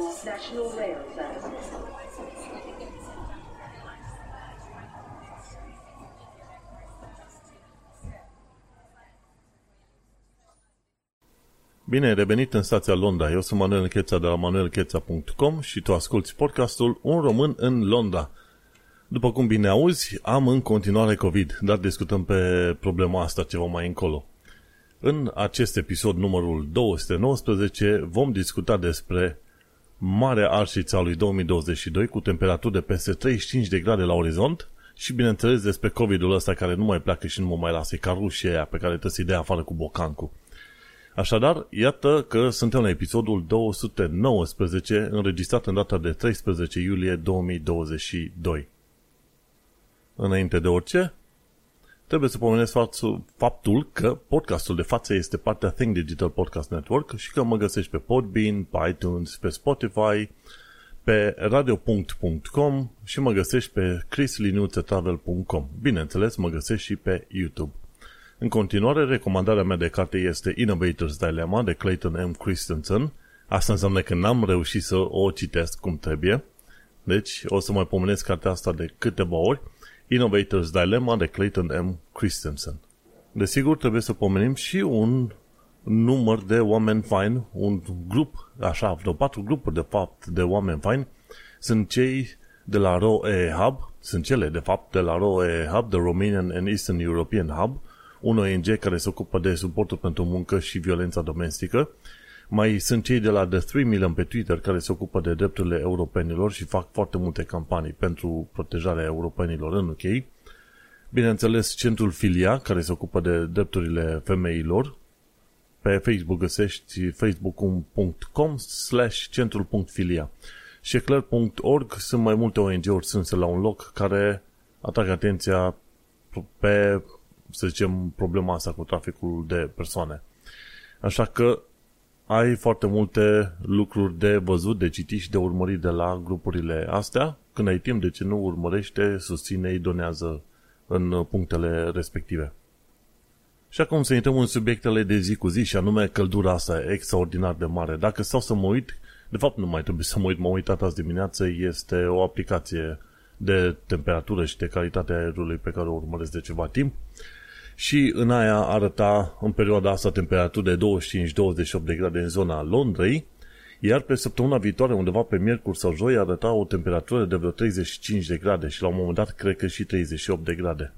National Rail Service. Bine ai revenit în stația Londra. Eu sunt Manuel Cheța de la manuelcheța.com și tu asculti podcastul Un român în Londra. După cum bine auzi, am în continuare COVID, dar discutăm pe problema asta ceva mai încolo. În acest episod numărul 219 vom discuta despre Marea Arșița lui 2022 cu temperaturi de peste 35 de grade la orizont și bineînțeles despre COVID-ul ăsta care nu mai pleacă și nu mă mai lasă, e ca rușia aia pe care trebuie să-i dea afară cu bocancul. Așadar, iată că suntem la episodul 219, înregistrat în data de 13 iulie 2022. Înainte de orice, trebuie să pomenesc faptul că podcastul de față este partea Think Digital Podcast Network și că mă găsești pe Podbean, pe iTunes, pe Spotify, pe radio.com și mă găsești pe chrisliniuțetravel.com. Bineînțeles, mă găsești și pe YouTube. În continuare, recomandarea mea de carte este Innovators Dilemma de Clayton M. Christensen. Asta înseamnă că n-am reușit să o citesc cum trebuie. Deci, o să mai pomenesc cartea asta de câteva ori. Innovators Dilemma de Clayton M. Christensen. Desigur, trebuie să pomenim și un număr de oameni fine, un grup, așa, vreo patru grupuri de fapt de oameni fine, sunt cei de la ROE Hub, sunt cele de fapt de la ROE Hub, the Romanian and Eastern European Hub, un ONG care se ocupă de suportul pentru muncă și violența domestică. Mai sunt cei de la The 3 Million pe Twitter care se ocupă de drepturile europenilor și fac foarte multe campanii pentru protejarea europenilor în UK. Bineînțeles, centrul Filia, care se ocupă de drepturile femeilor. Pe Facebook găsești facebook.com slash centrul.filia. Shecler.org sunt mai multe ONG-uri strânse la un loc care atrag atenția pe să zicem, problema asta cu traficul de persoane. Așa că ai foarte multe lucruri de văzut, de citit și de urmărit de la grupurile astea. Când ai timp, de ce nu urmărește, susține, donează în punctele respective. Și acum să intrăm în subiectele de zi cu zi și anume căldura asta extraordinar de mare. Dacă stau să mă uit, de fapt nu mai trebuie să mă uit, m-am uitat azi dimineață, este o aplicație de temperatură și de calitatea aerului pe care o urmăresc de ceva timp și în aia arăta în perioada asta temperaturi de 25-28 de grade în zona Londrei, iar pe săptămâna viitoare, undeva pe miercuri sau joi, arăta o temperatură de vreo 35 de grade și la un moment dat cred că și 38 de grade.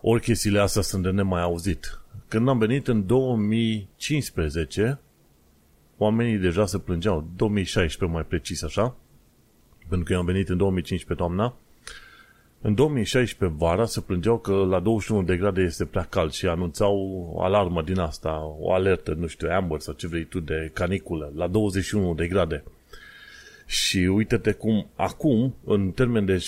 Ori chestiile astea sunt de nemai auzit. Când am venit în 2015, oamenii deja se plângeau, 2016 mai precis așa, pentru că eu am venit în 2015 toamna, în 2016 vara se plângeau că la 21 de grade este prea cald și anunțau o alarmă din asta, o alertă, nu știu, amber sau ce vrei tu de caniculă, la 21 de grade. Și uite-te cum acum, în termen de 5-6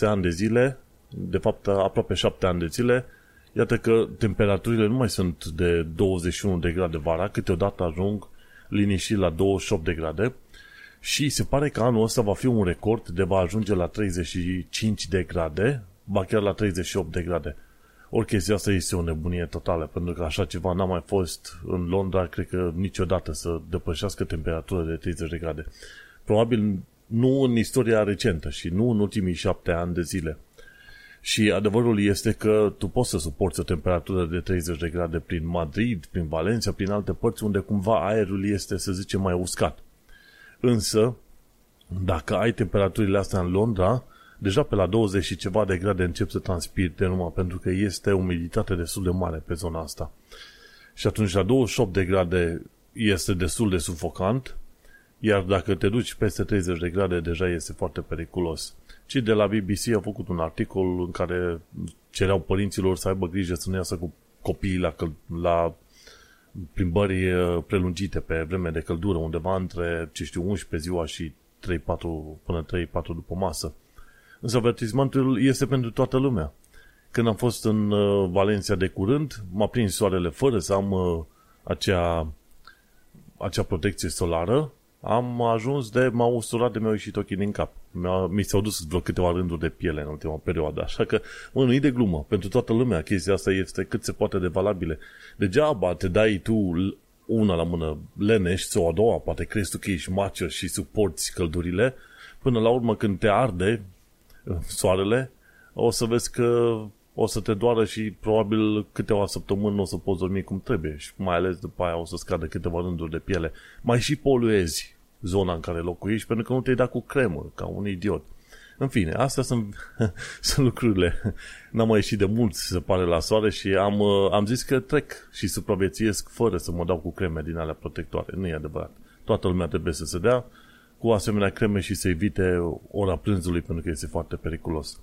ani de zile, de fapt aproape 7 ani de zile, iată că temperaturile nu mai sunt de 21 de grade vara, câteodată ajung liniștit la 28 de grade, și se pare că anul ăsta va fi un record de va ajunge la 35 de grade, ba chiar la 38 de grade. Ori chestia asta este o nebunie totală, pentru că așa ceva n-a mai fost în Londra, cred că niciodată să depășească temperatura de 30 de grade. Probabil nu în istoria recentă și nu în ultimii șapte ani de zile. Și adevărul este că tu poți să suporți o temperatură de 30 de grade prin Madrid, prin Valencia, prin alte părți unde cumva aerul este, să zicem, mai uscat. Însă, dacă ai temperaturile astea în Londra, deja pe la 20 și ceva de grade încep să transpiri de numai pentru că este umiditate destul de mare pe zona asta. Și atunci la 28 de grade este destul de sufocant, iar dacă te duci peste 30 de grade, deja este foarte periculos. Cei de la BBC au făcut un articol în care cereau părinților să aibă grijă să nu iasă cu copiii la, la plimbări uh, prelungite pe vreme de căldură, undeva între, ce știu, 11 ziua și 3-4 până 3-4 după masă. Însă avertismentul este pentru toată lumea. Când am fost în uh, Valencia de curând, m-a prins soarele fără să am uh, acea, acea protecție solară am ajuns de, m-au usturat de mi-au ieșit ochii din cap. Mi s-au dus vreo câteva rânduri de piele în ultima perioadă. Așa că, mă, nu de glumă. Pentru toată lumea chestia asta este cât se poate de valabile. Degeaba te dai tu una la mână lenești sau a doua, poate crezi tu că ești macho și suporți căldurile, până la urmă când te arde uh, soarele, o să vezi că o să te doară și probabil câteva săptămâni nu o să poți dormi cum trebuie și mai ales după aia o să scadă câteva rânduri de piele. Mai și poluezi zona în care locuiești pentru că nu te-ai dat cu cremă, ca un idiot. În fine, astea sunt, sunt lucrurile. N-am mai ieșit de mult, se pare, la soare și am, uh, am zis că trec și supraviețuiesc fără să mă dau cu creme din alea protectoare. Nu e adevărat. Toată lumea trebuie să se dea cu asemenea creme și să evite ora prânzului pentru că este foarte periculos.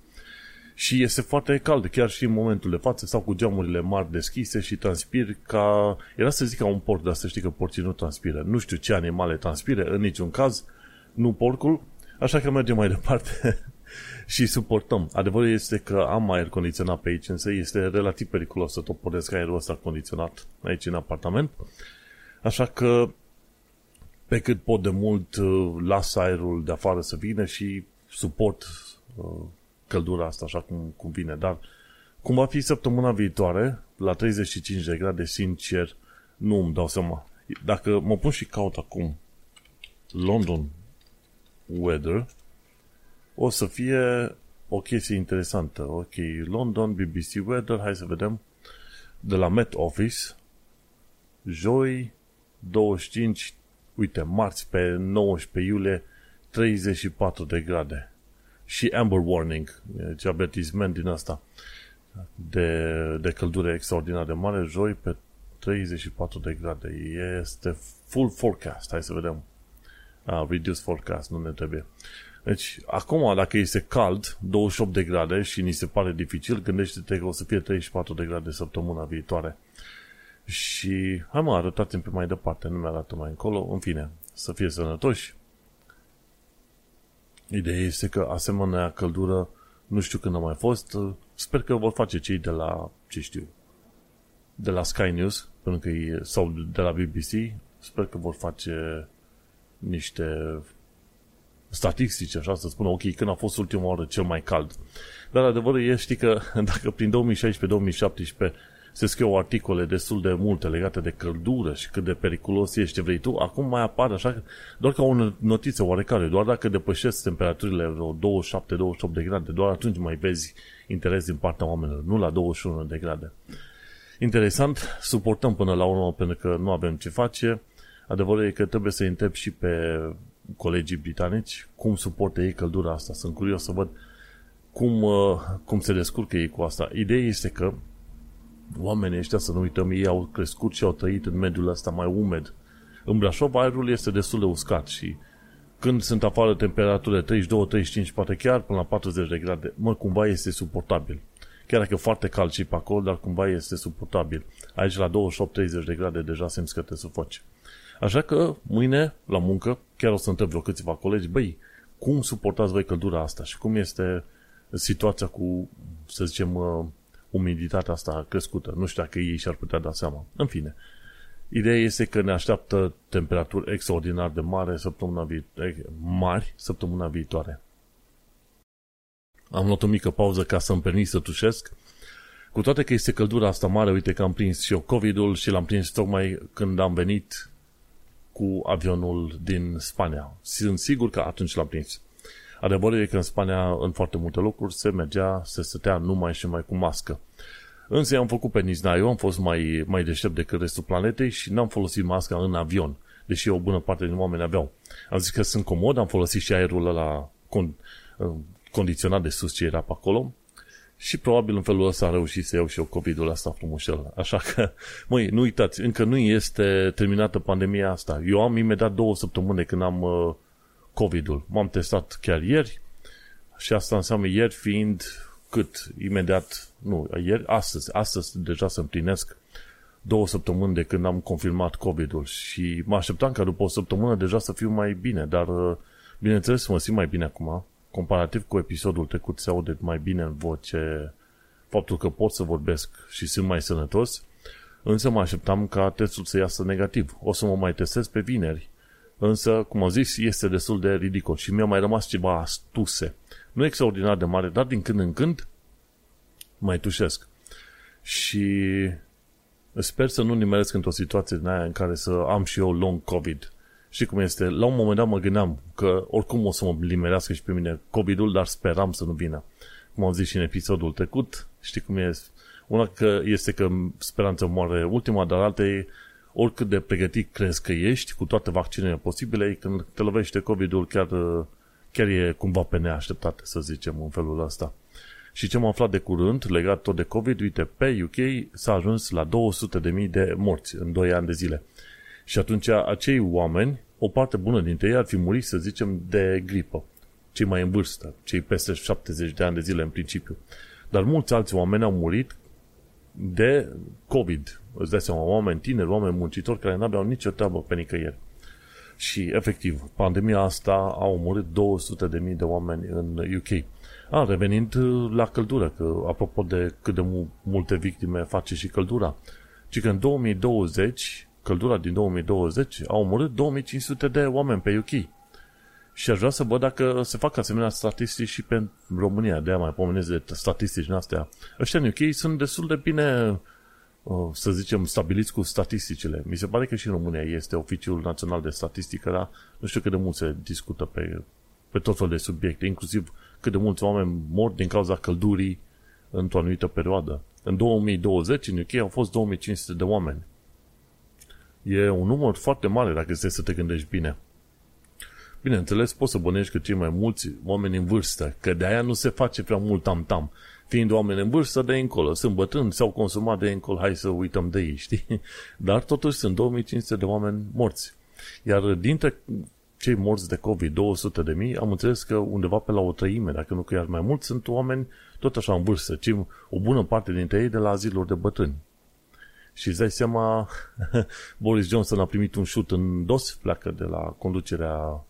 Și este foarte cald, chiar și în momentul de față, sau cu geamurile mari deschise și transpir ca... Era să zic ca un porc, dar să știi că porcii nu transpiră. Nu știu ce animale transpiră, în niciun caz, nu porcul, așa că mergem mai departe și suportăm. Adevărul este că am aer condiționat pe aici, însă este relativ periculos să tot pornesc aerul ăsta condiționat aici în apartament. Așa că pe cât pot de mult las aerul de afară să vină și suport uh, căldura asta așa cum, cum vine. Dar cum va fi săptămâna viitoare, la 35 de grade, sincer, nu îmi dau seama. Dacă mă pun și caut acum London weather, o să fie o chestie interesantă. Ok, London, BBC Weather, hai să vedem. De la Met Office, joi, 25, uite, marți pe 19 iulie, 34 de grade și amber warning, deci avertisment din asta de, de căldură extraordinar de mare, joi pe 34 de grade. Este full forecast. Hai să vedem. Ah, reduce forecast, nu ne trebuie. Deci, acum, dacă este cald, 28 de grade și ni se pare dificil, gândește-te că o să fie 34 de grade săptămâna viitoare. Și, hai mă, arătați-mi pe mai departe, nu mi-arată mai încolo. În fine, să fie sănătoși, Ideea este că asemenea căldură nu știu când a mai fost, sper că vor face cei de la, ce știu, de la Sky News, pentru că e, sau de la BBC, sper că vor face niște statistici, așa să spună, ok, când a fost ultima oară cel mai cald. Dar adevărul e, știi că dacă prin 2016-2017 se scriu articole destul de multe legate de căldură și cât de periculos ești, vrei tu, acum mai apare așa, doar ca o notiță oarecare, doar dacă depășesc temperaturile vreo 27-28 de grade, doar atunci mai vezi interes din partea oamenilor, nu la 21 de grade. Interesant, suportăm până la urmă pentru că nu avem ce face. Adevărul e că trebuie să întreb și pe colegii britanici cum suportă ei căldura asta. Sunt curios să văd cum, uh, cum se descurcă ei cu asta. Ideea este că oamenii ăștia, să nu uităm, ei au crescut și au trăit în mediul ăsta mai umed. În Brașov aerul este destul de uscat și când sunt afară temperaturile 32, 35, poate chiar până la 40 de grade, mă, cumva este suportabil. Chiar dacă e foarte cald și pe acolo, dar cumva este suportabil. Aici la 28-30 de grade deja simți că te sufoci. Așa că mâine la muncă, chiar o să întreb vreo câțiva colegi, băi, cum suportați voi căldura asta și cum este situația cu, să zicem, uh, umiditatea asta crescută. Nu știu dacă ei și-ar putea da seama. În fine, ideea este că ne așteaptă temperaturi extraordinar de mare săptămâna viitoare, mari săptămâna viitoare. Am luat o mică pauză ca să-mi permit să tușesc. Cu toate că este căldura asta mare, uite că am prins și eu COVID-ul și l-am prins tocmai când am venit cu avionul din Spania. Sunt sigur că atunci l-am prins. Adevărul e că în Spania, în foarte multe locuri, se mergea, se stătea numai și mai cu mască. Însă am făcut pe Niznai, eu am fost mai, mai deștept decât restul planetei și n-am folosit masca în avion, deși o bună parte din oameni aveau. Am zis că sunt comod, am folosit și aerul ăla con, condiționat de sus ce era pe acolo și probabil în felul ăsta am reușit să iau și eu COVID-ul ăsta frumușel. Așa că, măi, nu uitați, încă nu este terminată pandemia asta. Eu am imediat două săptămâni de când am uh, COVID-ul. M-am testat chiar ieri și asta înseamnă ieri fiind cât imediat, nu, ieri, astăzi, astăzi deja să împlinesc două săptămâni de când am confirmat COVID-ul și mă așteptam ca după o săptămână deja să fiu mai bine, dar uh, bineînțeles mă simt mai bine acum. Comparativ cu episodul trecut se aude mai bine în voce faptul că pot să vorbesc și sunt mai sănătos, însă mă așteptam ca testul să iasă negativ. O să mă mai testez pe vineri Însă, cum am zis, este destul de ridicol și mi-a mai rămas ceva astuse. Nu extraordinar de mare, dar din când în când mai tușesc. Și Sper să nu nimeresc într-o situație din aia în care să am și eu long COVID. Știi cum este? La un moment dat mă gândeam că oricum o să mă limerească și pe mine COVID-ul, dar speram să nu vină. Cum am zis și în episodul trecut, știi cum este? Una că este că speranța moare ultima, dar alta e oricât de pregătit crezi că ești, cu toate vaccinele posibile, când te lovește COVID-ul chiar, chiar e cumva pe neașteptate, să zicem, în felul ăsta. Și ce am aflat de curând, legat tot de COVID, uite, pe UK s-a ajuns la 200.000 de morți în 2 ani de zile. Și atunci acei oameni, o parte bună dintre ei ar fi murit, să zicem, de gripă. Cei mai în vârstă, cei peste 70 de ani de zile în principiu. Dar mulți alți oameni au murit de COVID. Îți dai seama, oameni tineri, oameni muncitori care n-aveau nicio treabă pe nicăieri. Și, efectiv, pandemia asta a omorât 200.000 de oameni în UK. A, revenind la căldură, că apropo de cât de multe victime face și căldura, ci că în 2020, căldura din 2020 a omorât 2500 de oameni pe UK. Și aș vrea să văd dacă se fac asemenea statistici și pe România. De-aia mai pomenesc de statistici din astea. Ăștia în UK sunt destul de bine, uh, să zicem, stabiliți cu statisticile. Mi se pare că și în România este Oficiul Național de Statistică, dar nu știu cât de mult se discută pe, pe tot fel de subiecte, inclusiv cât de mulți oameni mor din cauza căldurii într-o anumită perioadă. În 2020, în UK, au fost 2500 de oameni. E un număr foarte mare dacă este să te gândești bine. Bineînțeles, poți să bănești că cei mai mulți oameni în vârstă, că de aia nu se face prea mult tam-tam. Fiind oameni în vârstă, de încolo. Sunt bătrâni, s-au consumat de încolo, hai să uităm de ei, știi? Dar totuși sunt 2500 de oameni morți. Iar dintre cei morți de COVID, 200 de mii, am înțeles că undeva pe la o treime, dacă nu chiar mai mult, sunt oameni tot așa în vârstă, ci o bună parte dintre ei de la aziluri de bătrâni. Și îți dai seama, Boris Johnson a primit un șut în dos, pleacă de la conducerea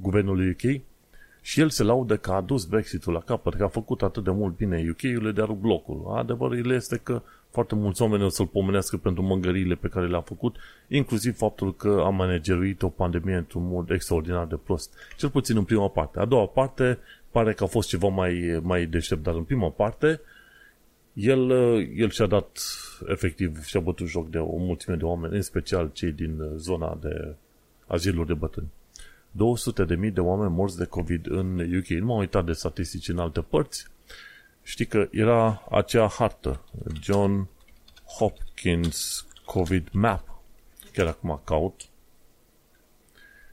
guvernului UK și el se laudă că a dus Brexit-ul la capăt, că a făcut atât de mult bine UK-ul de blocul. Adevărul este că foarte mulți oameni o să-l pomenească pentru mângăriile pe care le-a făcut, inclusiv faptul că a manageruit o pandemie într-un mod extraordinar de prost. Cel puțin în prima parte. A doua parte pare că a fost ceva mai, mai deștept, dar în prima parte el, el și-a dat efectiv și-a bătut joc de o mulțime de oameni, în special cei din zona de aziluri de bătrâni. 200 de mii de oameni morți de COVID în UK. Nu m-am uitat de statistici în alte părți. Știi că era acea hartă, John Hopkins COVID Map. Chiar acum caut.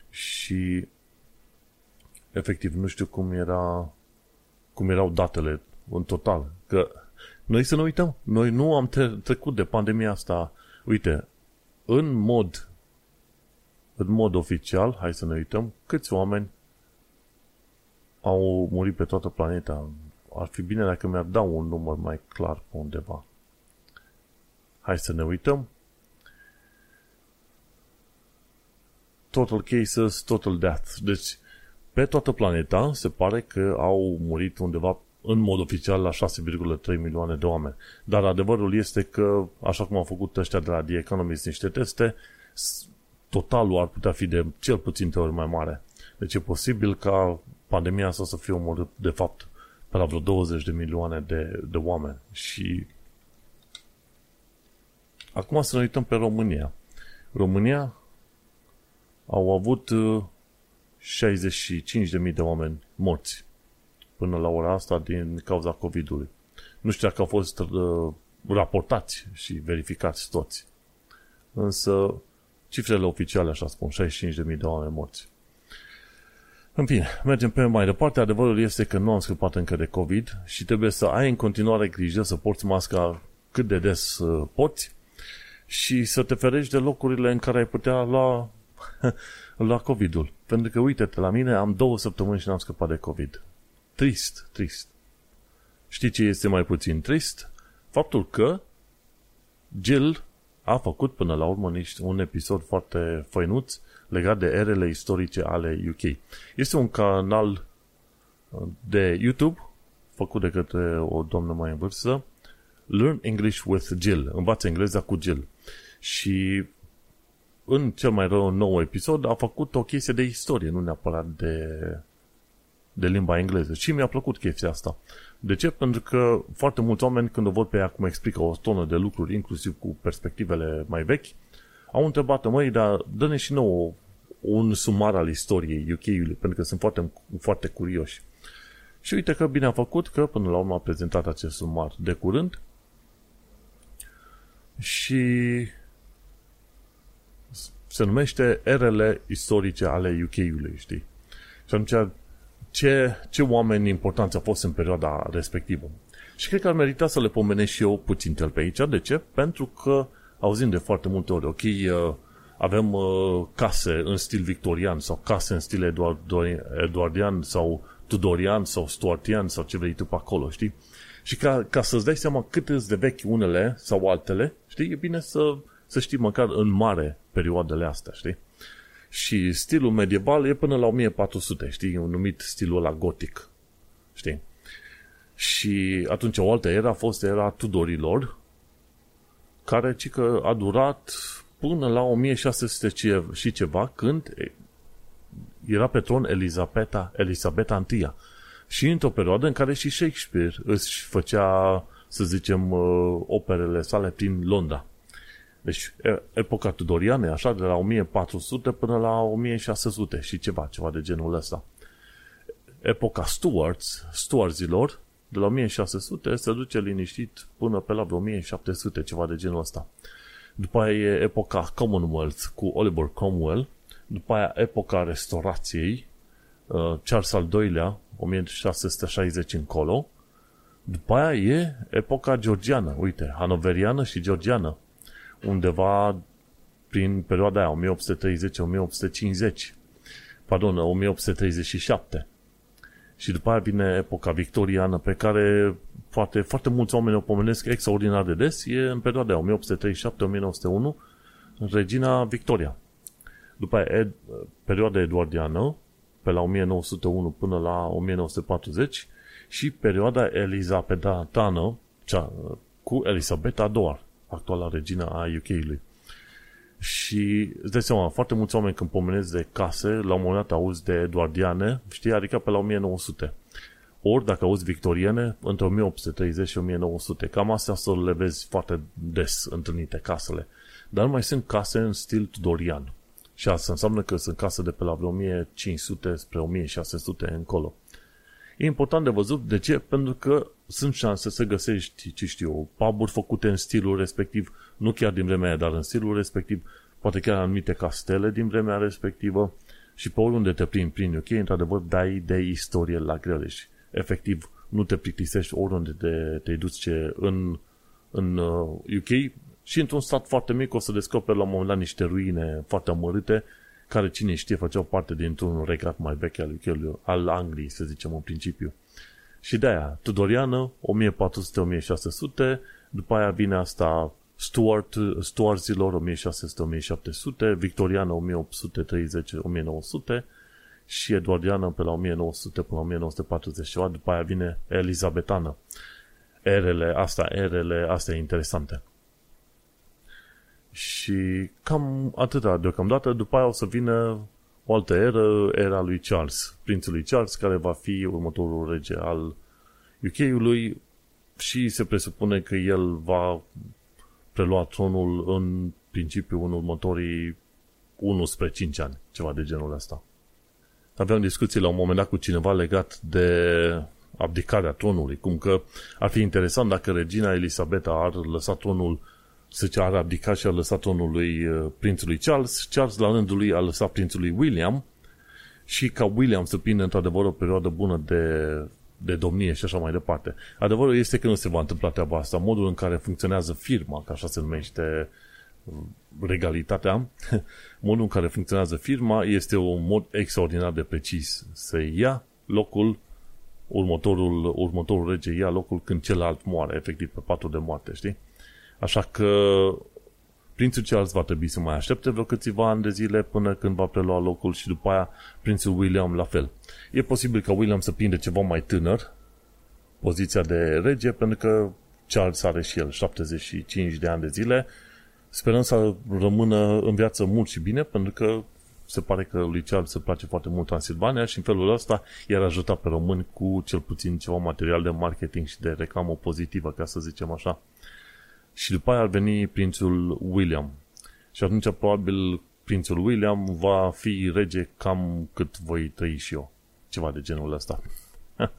Și efectiv nu știu cum era cum erau datele în total. Că noi să ne uităm, noi nu am trecut de pandemia asta. Uite, în mod în mod oficial, hai să ne uităm, câți oameni au murit pe toată planeta. Ar fi bine dacă mi-ar da un număr mai clar pe undeva. Hai să ne uităm. Total cases, total death. Deci, pe toată planeta se pare că au murit undeva în mod oficial la 6,3 milioane de oameni. Dar adevărul este că, așa cum au făcut ăștia de la The Economist niște teste, totalul ar putea fi de cel puțin ori mai mare. Deci e posibil ca pandemia asta să fie omorât, de fapt, pe la vreo 20 de milioane de, de oameni. Și acum să ne uităm pe România. România au avut 65.000 de oameni morți până la ora asta din cauza COVID-ului. Nu știu dacă au fost uh, raportați și verificați toți. Însă Cifrele oficiale, așa spun, 65.000 de oameni morți. În fine, mergem pe mai departe. Adevărul este că nu am scăpat încă de COVID și trebuie să ai în continuare grijă să porți masca cât de des uh, poți și să te ferești de locurile în care ai putea lua, lua COVID-ul. Pentru că, uite-te, la mine am două săptămâni și n-am scăpat de COVID. Trist, trist. Știi ce este mai puțin trist? Faptul că Jill a făcut până la urmă niște, un episod foarte făinuț legat de erele istorice ale UK. Este un canal uh, de YouTube făcut de către o doamnă mai în vârstă, Learn English with Jill, învață engleza cu Jill. Și în cel mai rău nou episod a făcut o chestie de istorie, nu neapărat de de limba engleză. Și mi-a plăcut chestia asta. De ce? Pentru că foarte mulți oameni, când o văd pe ea cum explică o tonă de lucruri, inclusiv cu perspectivele mai vechi, au întrebat, măi, dar dă-ne și nouă un sumar al istoriei UK-ului, pentru că sunt foarte, foarte curioși. Și uite că bine a făcut că până la urmă a prezentat acest sumar de curând și se numește erele istorice ale UK-ului, știi? Și atunci, ce, ce oameni importanți au fost în perioada respectivă? Și cred că ar merita să le pomenesc și eu puțin pe aici. De ce? Pentru că auzim de foarte multe ori, ok, uh, avem uh, case în stil victorian sau case în stil eduardian sau tudorian sau stuartian sau ce vrei tu pe acolo, știi? Și ca, ca să-ți dai seama cât îți de vechi unele sau altele, știi, e bine să, să știi măcar în mare perioadele astea, știi? Și stilul medieval e până la 1400, știi? Un numit stilul ăla gotic, știi? Și atunci o altă era a fost era Tudorilor, care ci că a durat până la 1600 și ceva, când era pe tron Elisabeta, Elisabeta I. Și într-o perioadă în care și Shakespeare își făcea, să zicem, uh, operele sale prin Londra. Deci, epoca tudoriană, așa, de la 1400 până la 1600 și ceva, ceva de genul ăsta. Epoca Stuarts, Stuartzilor, de la 1600 se duce liniștit până pe la 1700, ceva de genul ăsta. După aia e epoca Commonwealth cu Oliver Cromwell, după aia epoca restaurației, uh, Charles al II-lea, 1660 încolo, după aia e epoca georgiană, uite, hanoveriană și georgiană, undeva prin perioada aia, 1830-1850, pardon, 1837. Și după aia vine epoca victoriană pe care foarte, foarte mulți oameni o pomenesc extraordinar de des, e în perioada 1837-1901, Regina Victoria. După aia, ed, perioada eduardiană, pe la 1901 până la 1940, și perioada elizabetană, cea cu Elisabeta II, actuala regina a UK-ului. Și îți dai seama, foarte mulți oameni când pomenesc de case, la un moment dat auzi de eduardiane, știi, adică pe la 1900. Ori, dacă auzi victoriene, între 1830 și 1900. Cam astea să le vezi foarte des întâlnite casele. Dar mai sunt case în stil tudorian. Și asta înseamnă că sunt case de pe la 1500 spre 1600 încolo. E important de văzut. De ce? Pentru că sunt șanse să găsești, ce știu, pub făcute în stilul respectiv, nu chiar din vremea aia, dar în stilul respectiv, poate chiar anumite castele din vremea respectivă și pe oriunde te plimbi prin UK, într-adevăr, dai de istorie la grele și efectiv nu te plictisești oriunde te, te duci în, în UK uh, și într-un stat foarte mic o să descoperi la un moment dat niște ruine foarte amărâte care cine știe făceau parte dintr-un regat mai vechi al, UK, al Angliei, să zicem în principiu. Și de aia, Tudoriană, 1400-1600, după aia vine asta Stuart, Stuartzilor 1600-1700, Victoriană 1830-1900 și Eduardiană pe la 1900 până la 1940 ceva, după aia vine Elizabetană. Erele astea, erele astea interesante. Și cam atâta deocamdată, după aia o să vină o altă eră, era lui Charles, prințul lui Charles, care va fi următorul rege al UK-ului și se presupune că el va prelua tronul în principiu în următorii 1 spre 5 ani, ceva de genul ăsta. Aveam discuții la un moment dat cu cineva legat de abdicarea tronului, cum că ar fi interesant dacă regina Elisabeta ar lăsa tronul să zice, ar abdica și a lăsat tronul lui uh, prințului Charles, Charles la rândul lui a lăsat prințului William și ca William să prindă într-adevăr o perioadă bună de, de domnie și așa mai departe. Adevărul este că nu se va întâmpla treaba asta. Modul în care funcționează firma, ca așa se numește uh, regalitatea, modul în care funcționează firma este un mod extraordinar de precis. Să ia locul următorul, următorul rege ia locul când celălalt moare, efectiv pe patul de moarte, știi? Așa că prințul Charles va trebui să mai aștepte vreo câțiva ani de zile până când va prelua locul și după aia prințul William la fel. E posibil ca William să prinde ceva mai tânăr poziția de rege pentru că Charles are și el 75 de ani de zile. Sperăm să rămână în viață mult și bine pentru că se pare că lui Charles se place foarte mult Transilvania și în felul ăsta i-ar ajuta pe români cu cel puțin ceva material de marketing și de reclamă pozitivă, ca să zicem așa. Și după aia ar veni prințul William. Și atunci probabil prințul William va fi rege cam cât voi trăi și eu. Ceva de genul ăsta.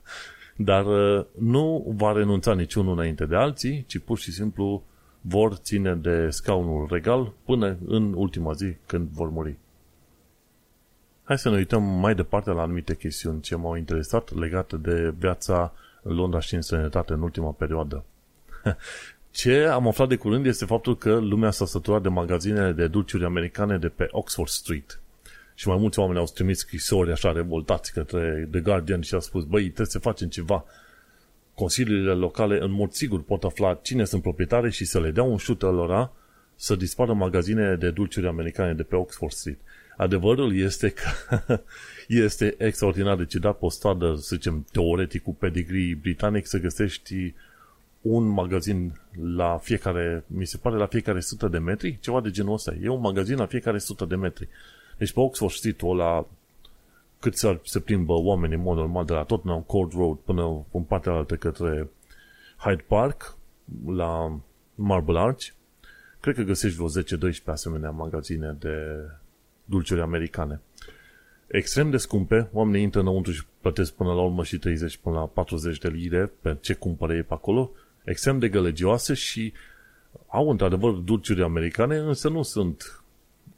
Dar uh, nu va renunța niciunul înainte de alții, ci pur și simplu vor ține de scaunul regal până în ultima zi când vor muri. Hai să ne uităm mai departe la anumite chestiuni ce m-au interesat legate de viața în Londra și în sănătate în ultima perioadă. Ce am aflat de curând este faptul că lumea s-a săturat de magazinele de dulciuri americane de pe Oxford Street. Și mai mulți oameni au trimis scrisori așa revoltați către The Guardian și au spus, băi, trebuie să facem ceva. Consiliile locale în mod sigur pot afla cine sunt proprietare și să le dea un șut lor să dispară magazinele de dulciuri americane de pe Oxford Street. Adevărul este că este extraordinar de ciudat pe o stradă, să zicem, teoretic cu pedigree britanic să găsești un magazin la fiecare, mi se pare la fiecare 100 de metri, ceva de genul ăsta. E un magazin la fiecare 100 de metri. Deci pe Oxford Street-ul ăla cât se, se plimbă oamenii în mod normal de la Tottenham Court Road până în partea altă către Hyde Park, la Marble Arch, cred că găsești vreo 10-12 asemenea magazine de dulciuri americane. Extrem de scumpe, oamenii intră înăuntru și plătesc până la urmă și 30 până la 40 de lire pe ce cumpără ei pe acolo, extrem de gălăgioase și au într-adevăr dulciuri americane, însă nu sunt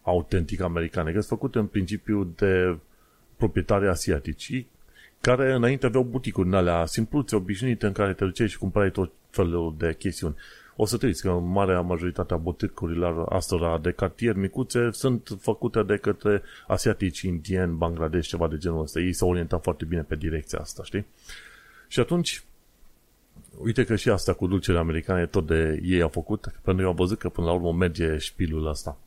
autentic americane, că sunt făcute în principiu de proprietari asiatici, care înainte aveau buticuri în alea simpluțe, obișnuite, în care te duceai și cumpărai tot felul de chestiuni. O să trăiți că marea majoritate a buticurilor astora de cartier micuțe sunt făcute de către asiatici, indieni, Bangladesh, ceva de genul ăsta. Ei s-au orientat foarte bine pe direcția asta, știi? Și atunci, uite că și asta cu dulcele americane tot de ei au făcut, pentru că eu am văzut că până la urmă merge șpilul ăsta.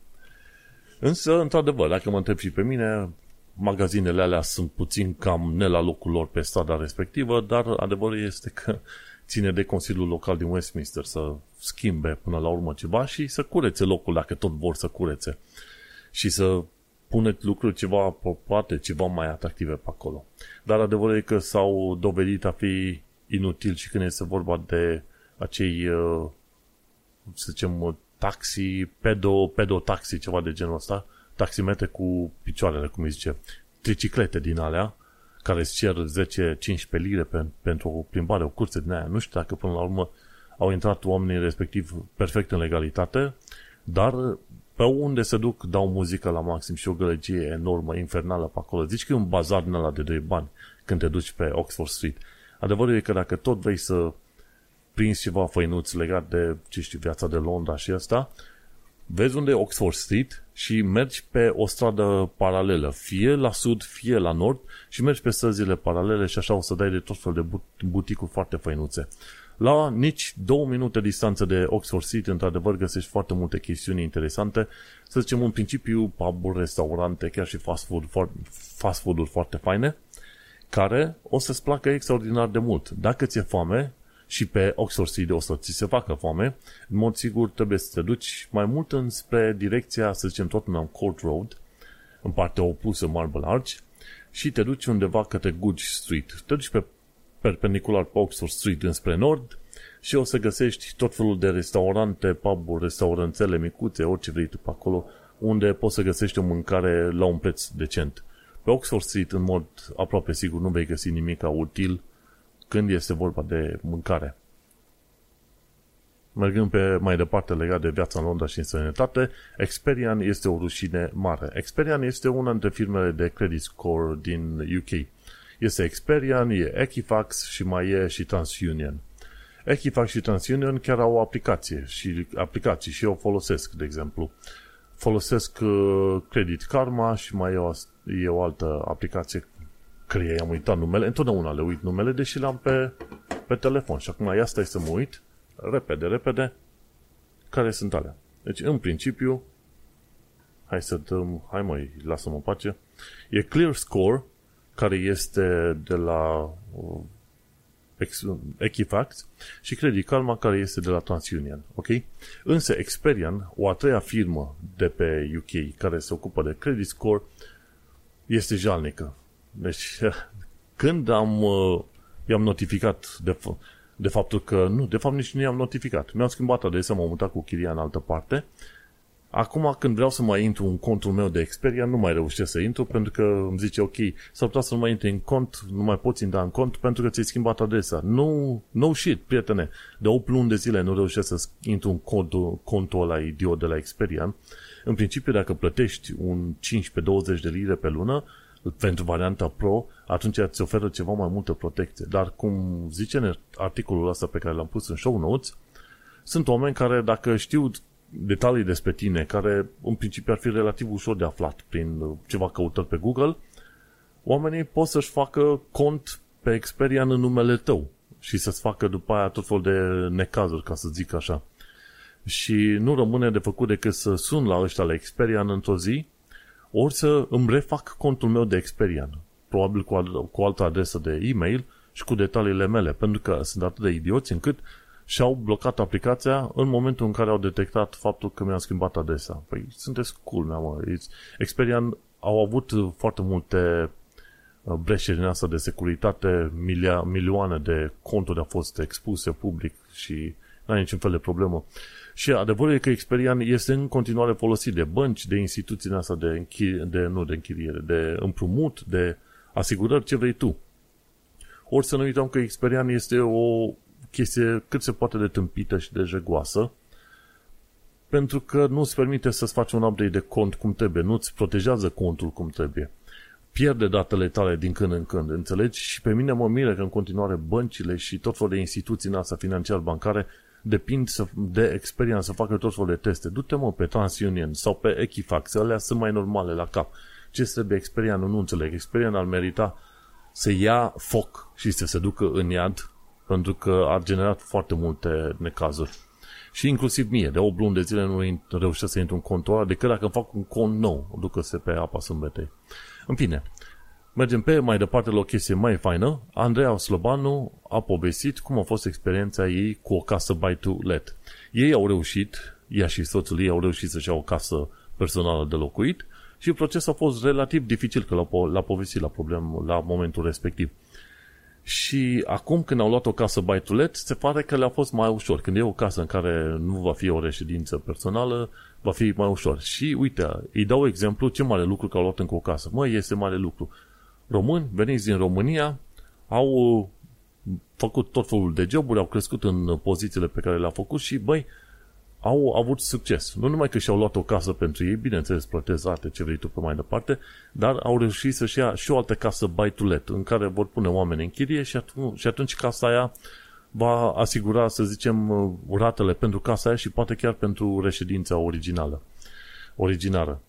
Însă, într-adevăr, dacă mă întreb și pe mine, magazinele alea sunt puțin cam ne la locul lor pe strada respectivă, dar adevărul este că ține de Consiliul Local din Westminster să schimbe până la urmă ceva și să curețe locul dacă tot vor să curețe și să puneți lucruri ceva, poate ceva mai atractive pe acolo. Dar adevărul e că s-au dovedit a fi inutil și când este vorba de acei, uh, să zicem, taxi, pedo, pedo-taxi, ceva de genul ăsta, taximetre cu picioarele, cum îi zice, triciclete din alea, care îți cer 10-15 lire pe, pentru o plimbare, o cursă din aia. Nu știu dacă până la urmă au intrat oamenii respectiv perfect în legalitate, dar pe unde se duc dau muzică la maxim și o gălăgie enormă, infernală pe acolo. Zici că e un bazar din ăla de 2 bani când te duci pe Oxford Street. Adevărul e că dacă tot vrei să prinzi ceva făinuți legat de, ce știu, viața de Londra și asta, vezi unde e Oxford Street și mergi pe o stradă paralelă, fie la sud, fie la nord și mergi pe străzile paralele și așa o să dai de tot fel de buticuri foarte făinuțe. La nici două minute distanță de Oxford Street, într-adevăr, găsești foarte multe chestiuni interesante. Să zicem, în principiu, pub restaurante, chiar și fast, food, fast food-uri foarte faine, care o să-ți placă extraordinar de mult. Dacă ți-e foame, și pe Oxford Street o să ți se facă foame, în mod sigur trebuie să te duci mai mult înspre direcția, să zicem, Tottenham Court Road, în partea opusă Marble Arch, și te duci undeva către Goodge Street. Te duci pe perpendicular pe Oxford Street înspre nord și o să găsești tot felul de restaurante, pub-uri, restauranțele micuțe, orice vrei tu pe acolo, unde poți să găsești o mâncare la un preț decent. Pe Oxford Street, în mod aproape sigur, nu vei găsi nimic util când este vorba de mâncare. Mergând pe mai departe legat de viața în Londra și în sănătate, Experian este o rușine mare. Experian este una dintre firmele de credit score din UK. Este Experian, e Equifax și mai e și TransUnion. Equifax și TransUnion chiar au o aplicație și aplicații și eu folosesc, de exemplu. Folosesc uh, Credit Karma și mai e o, e o altă aplicație căreia i-am uitat numele, întotdeauna le uit numele, deși le-am pe, pe telefon. Și acum asta este să mă uit, repede, repede, care sunt alea. Deci, în principiu, hai să dăm, hai mai, lasă-mă pace, e Clear Score, care este de la uh, Equifax și Credit Karma care este de la TransUnion. Ok? Însă Experian, o a treia firmă de pe UK care se ocupă de credit score, este jalnică. Deci, când am, uh, i-am notificat de, de faptul că, nu, de fapt nici nu i-am notificat. Mi-am schimbat adresa, m-am mutat cu chiria în altă parte Acum când vreau să mai intru în contul meu de Xperia, nu mai reușesc să intru pentru că îmi zice ok, s-ar putea să nu mai intri în cont, nu mai poți intra în cont pentru că ți-ai schimbat adresa. No, no shit, prietene. De 8 luni de zile nu reușesc să intru în contul, contul ăla idiot de la Xperia. În principiu, dacă plătești un 15-20 de lire pe lună pentru varianta Pro, atunci îți oferă ceva mai multă protecție. Dar cum zice în articolul ăsta pe care l-am pus în show notes, sunt oameni care dacă știu detalii despre tine, care în principiu ar fi relativ ușor de aflat prin ceva căutări pe Google, oamenii pot să-și facă cont pe Experian în numele tău și să-ți facă după aia tot fel de necazuri, ca să zic așa. Și nu rămâne de făcut decât să sun la ăștia la Experian într-o zi, ori să îmi refac contul meu de Experian, probabil cu, cu altă adresă de e-mail și cu detaliile mele, pentru că sunt atât de idioți încât și-au blocat aplicația în momentul în care au detectat faptul că mi-am schimbat adresa. Păi sunteți cool, mea, mă. Experian au avut foarte multe uh, breșe din asta de securitate, milia, milioane de conturi au fost expuse public și n-ai niciun fel de problemă. Și adevărul e că Experian este în continuare folosit de bănci, de instituții din asta de, închiri, de, nu de închiriere, de împrumut, de asigurări, ce vrei tu. Ori să nu uităm că Experian este o chestie cât se poate de tâmpită și de jegoasă, pentru că nu îți permite să-ți faci un update de cont cum trebuie, nu îți protejează contul cum trebuie. Pierde datele tale din când în când, înțelegi? Și pe mine mă miră că în continuare băncile și tot felul de instituții în asta financiar-bancare depind de experiență să facă tot felul de teste. Du-te mă pe TransUnion sau pe Equifax, alea sunt mai normale la cap. Ce trebuie experiență, nu înțeleg. Experiența ar merita să ia foc și să se ducă în iad pentru că a generat foarte multe necazuri. Și inclusiv mie, de 8 luni de zile nu reușesc să intru în contul ăla, decât dacă îmi fac un cont nou, ducă-se pe apa sâmbetei. În fine, mergem pe mai departe la o chestie mai faină. Andreea Slobanu a povestit cum a fost experiența ei cu o casă by to let. Ei au reușit, ea și soțul ei au reușit să-și iau o casă personală de locuit și procesul a fost relativ dificil, că l-a, l-a povestit la, problem, la momentul respectiv. Și acum când au luat o casă by to let, se pare că le-a fost mai ușor. Când e o casă în care nu va fi o reședință personală, va fi mai ușor. Și uite, îi dau exemplu ce mare lucru că au luat încă o casă. Măi, este mare lucru. Români, veniți din România, au uh, făcut tot felul de joburi, au crescut în pozițiile pe care le-au făcut și, băi, au avut succes. Nu numai că și-au luat o casă pentru ei, bineînțeles, plătesc rate, ce vrei tu pe mai departe, dar au reușit să-și ia și o altă casă buy to let, în care vor pune oameni în chirie și atunci, și atunci casa aia va asigura, să zicem, ratele pentru casa aia și poate chiar pentru reședința originală. Originară.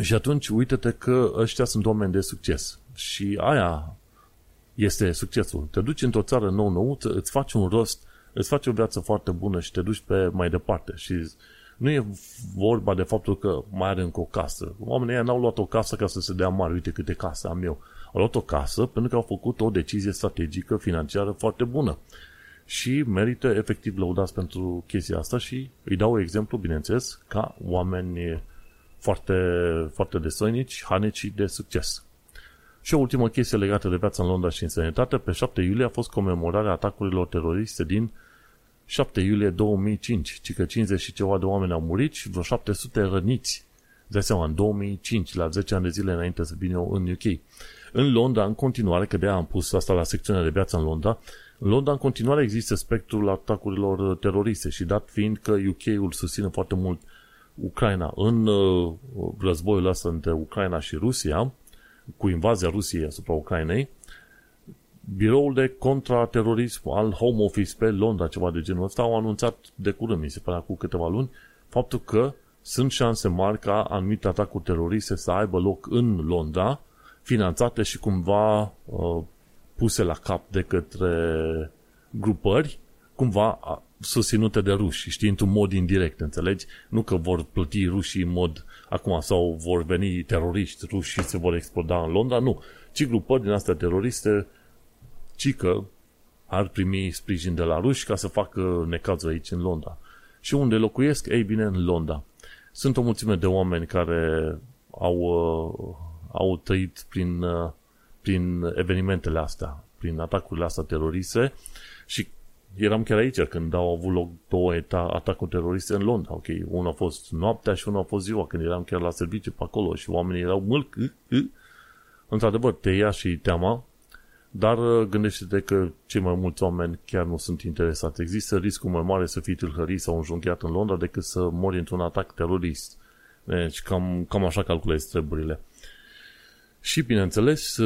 Și atunci, uite-te că ăștia sunt oameni de succes. Și aia este succesul. Te duci într-o țară nou-nouță, îți faci un rost îți faci o viață foarte bună și te duci pe mai departe. Și nu e vorba de faptul că mai are încă o casă. Oamenii n-au luat o casă ca să se dea mari, uite câte casă am eu. Au luat o casă pentru că au făcut o decizie strategică financiară foarte bună. Și merită efectiv lăudați pentru chestia asta și îi dau exemplu, bineînțeles, ca oameni foarte, foarte desoinici, haneci de succes. Și o ultimă chestie legată de viața în Londra și în sănătate, pe 7 iulie a fost comemorarea atacurilor teroriste din 7 iulie 2005, ci că 50 și ceva de oameni au murit și vreo 700 răniți. De seama, în 2005, la 10 ani de zile înainte să vin eu în UK. În Londra, în continuare, că de am pus asta la secțiunea de viață în Londra, în Londra, în continuare, există spectrul atacurilor teroriste și dat fiind că UK-ul susține foarte mult Ucraina în uh, războiul ăsta între Ucraina și Rusia, cu invazia Rusiei asupra Ucrainei, biroul de contraterorism al Home Office pe Londra, ceva de genul ăsta, au anunțat de curând, mi se pare cu câteva luni, faptul că sunt șanse mari ca anumite atacuri teroriste să aibă loc în Londra, finanțate și cumva uh, puse la cap de către grupări, cumva susținute de ruși, știi, într-un mod indirect, înțelegi? Nu că vor plăti rușii în mod acum sau vor veni teroriști ruși și se vor exploda în Londra, nu. Ci grupări din astea teroriste ci că ar primi sprijin de la ruși ca să facă necazul aici în Londra. Și unde locuiesc? Ei bine, în Londra. Sunt o mulțime de oameni care au, uh, au trăit prin, uh, prin evenimentele astea, prin atacurile astea teroriste și eram chiar aici când au avut loc două atacuri teroriste în Londra. Ok, unul a fost noaptea și unul a fost ziua, când eram chiar la serviciu pe acolo și oamenii erau mult. Într-adevăr, te ia și teama, dar uh, gândește-te că cei mai mulți oameni chiar nu sunt interesați. Există riscul mai mare să fii tâlhărit sau înjunghiat în Londra decât să mori într-un atac terorist. Deci cam, cam așa calculezi treburile. Și, bineînțeles,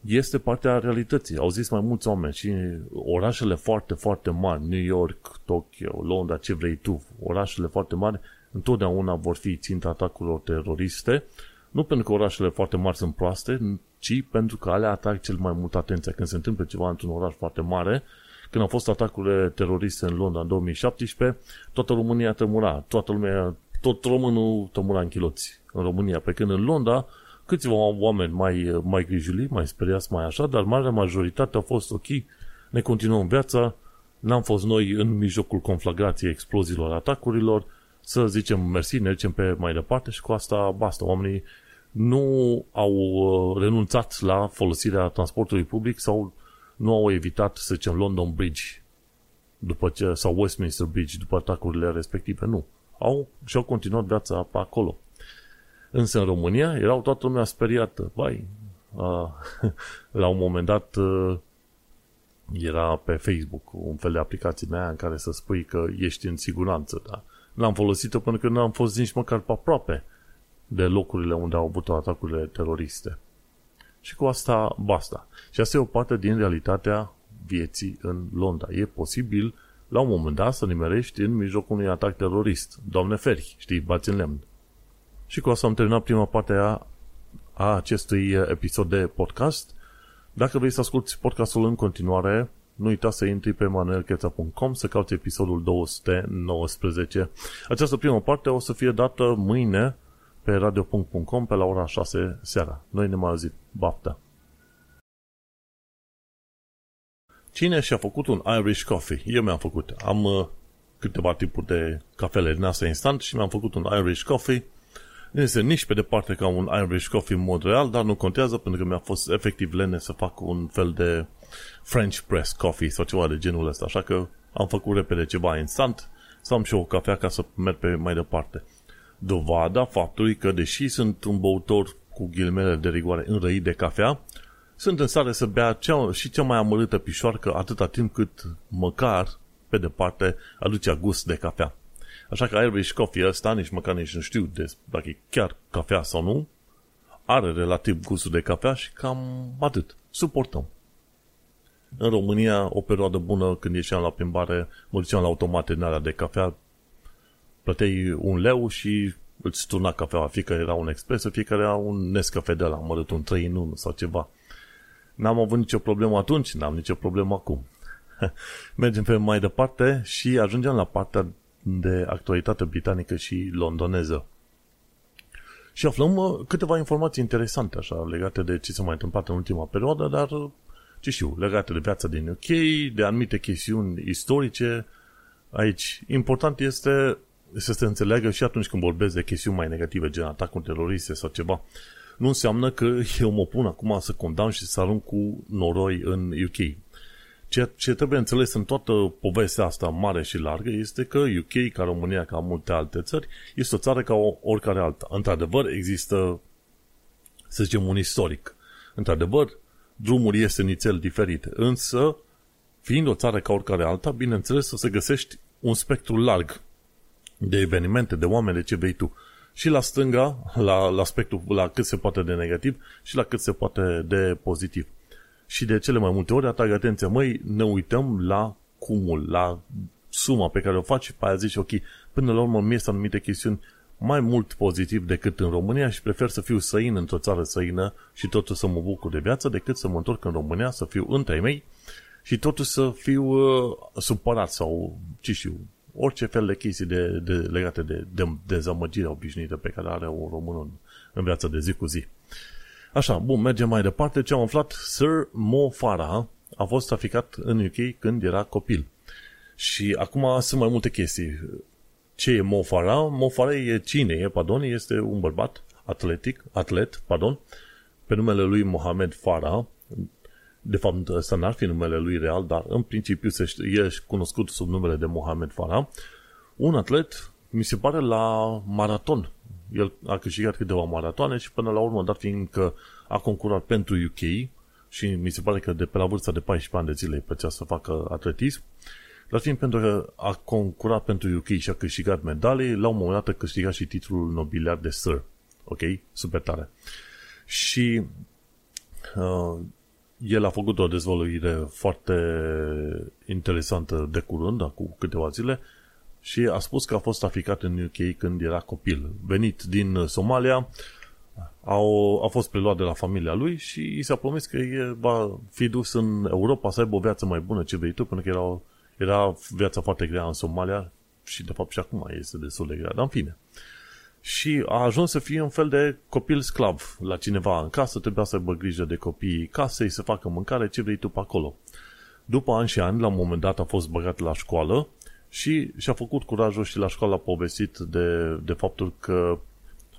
este partea realității. Au zis mai mulți oameni și orașele foarte, foarte mari, New York, Tokyo, Londra, ce vrei tu, orașele foarte mari, întotdeauna vor fi ținta atacurilor teroriste, nu pentru că orașele foarte mari sunt proaste, ci pentru că alea atrag cel mai mult atenția. Când se întâmplă ceva într-un oraș foarte mare, când au fost atacurile teroriste în Londra în 2017, toată România tremura, toată lumea, tot românul tremura în chiloți în România, pe când în Londra câțiva oameni mai, mai grijuli, mai speriați, mai așa, dar marea majoritate au fost ok, ne continuăm viața, n-am fost noi în mijlocul conflagrației exploziilor, atacurilor, să zicem mersi, ne ducem pe mai departe și cu asta basta. Oamenii nu au uh, renunțat la folosirea transportului public sau nu au evitat, să zicem, London Bridge după ce, sau Westminster Bridge după atacurile respective. Nu. Au și-au continuat viața pe acolo. Însă în România erau toată lumea speriată. Vai, uh, la un moment dat uh, era pe Facebook un fel de aplicație mea în care să spui că ești în siguranță. Da? N-am folosit-o pentru că n-am fost nici măcar pe aproape de locurile unde au avut atacurile teroriste. Și cu asta basta. Și asta e o parte din realitatea vieții în Londra. E posibil la un moment dat să nimerești în mijlocul unui atac terorist. Doamne feri, știi, bați în lemn. Și cu asta am terminat prima parte a, a acestui episod de podcast. Dacă vrei să asculti podcastul în continuare, nu uita să intri pe manuelcheța.com să cauți episodul 219. Această primă parte o să fie dată mâine pe radio.com pe la ora 6 seara. Noi ne mai auzit. Baftă! Cine și-a făcut un Irish Coffee? Eu mi-am făcut. Am uh, câteva tipuri de cafele din asta instant și mi-am făcut un Irish Coffee nu este nici pe departe ca un Irish coffee în mod real, dar nu contează pentru că mi-a fost efectiv lene să fac un fel de French press coffee sau ceva de genul ăsta, așa că am făcut repede ceva instant să am și o cafea ca să merg pe mai departe. Dovada faptului că, deși sunt un băutor cu ghilmele de rigoare înrăit de cafea, sunt în stare să bea cea, și cea mai amărâtă pișoarcă atâta timp cât măcar, pe departe, aducea gust de cafea. Așa că Irish Coffee ăsta, nici măcar nici nu știu des, dacă e chiar cafea sau nu, are relativ gustul de cafea și cam atât. Suportăm. În România, o perioadă bună, când ieșeam la plimbare, mă duceam la automate în alea de cafea, plăteai un leu și îți turna cafeaua. Fiecare era un expreso, fiecare era un Nescafe de la, mă un 3 în 1 sau ceva. N-am avut nicio problemă atunci, n-am nicio problemă acum. Mergem pe mai departe și ajungem la partea de actualitate britanică și londoneză. Și aflăm uh, câteva informații interesante, așa, legate de ce s-a mai întâmplat în ultima perioadă, dar, uh, ce știu, legate de viața din UK, de anumite chestiuni istorice. Aici, important este să se înțeleagă și atunci când vorbesc de chestiuni mai negative, gen atacuri teroriste sau ceva, nu înseamnă că eu mă pun acum să condamn și să arunc cu noroi în UK. Ceea ce trebuie înțeles în toată povestea asta mare și largă este că UK, ca România, ca multe alte țări, este o țară ca oricare alta. Într-adevăr, există, să zicem, un istoric. Într-adevăr, drumul este nițel diferite, însă, fiind o țară ca oricare alta, bineînțeles, o să găsești un spectru larg de evenimente, de oameni, de ce vei tu. Și la stânga, la, la spectru, la cât se poate de negativ și la cât se poate de pozitiv și de cele mai multe ori atrag atenția, măi, ne uităm la cumul, la suma pe care o faci și pe aia zici, ok, până la urmă mi este anumite chestiuni mai mult pozitiv decât în România și prefer să fiu săin într-o țară săină și totuși să mă bucur de viață decât să mă întorc în România, să fiu între mei și totuși să fiu uh, supărat sau, ce știu, orice fel de chestii de, de, legate de, de dezamăgirea obișnuită pe care are un român în, în viața de zi cu zi. Așa, bun, mergem mai departe. Ce am aflat? Sir Mo Farah a fost traficat în UK când era copil. Și acum sunt mai multe chestii. Ce e Mo Farah? Mo Farah e cine e, pardon, este un bărbat atletic, atlet, pardon, pe numele lui Mohamed Farah. De fapt, ăsta n-ar fi numele lui real, dar în principiu se e cunoscut sub numele de Mohamed Farah. Un atlet, mi se pare, la maraton. El a câștigat câteva maratoane și până la urmă, dat fiind că a concurat pentru UK și mi se pare că de pe la vârsta de 14 ani de zile plăcea să facă atletism, dar fiind pentru că a concurat pentru UK și a câștigat medalii, la un moment dat a câștigat și titlul nobiliar de Sir. Ok? Super tare. Și uh, el a făcut o dezvăluire foarte interesantă de curând, acum câteva zile, și a spus că a fost traficat în UK când era copil. Venit din Somalia, au, a fost preluat de la familia lui și i s-a promis că e, va fi dus în Europa să aibă o viață mai bună ce vei tu, pentru că era, era viața foarte grea în Somalia și de fapt și acum este destul de grea, dar în fine. Și a ajuns să fie un fel de copil sclav la cineva în casă, trebuia să aibă grijă de copiii casei, să facă mâncare, ce vrei tu pe acolo. După ani și ani, la un moment dat a fost băgat la școală și și-a făcut curajul și la școală a povestit de, de faptul că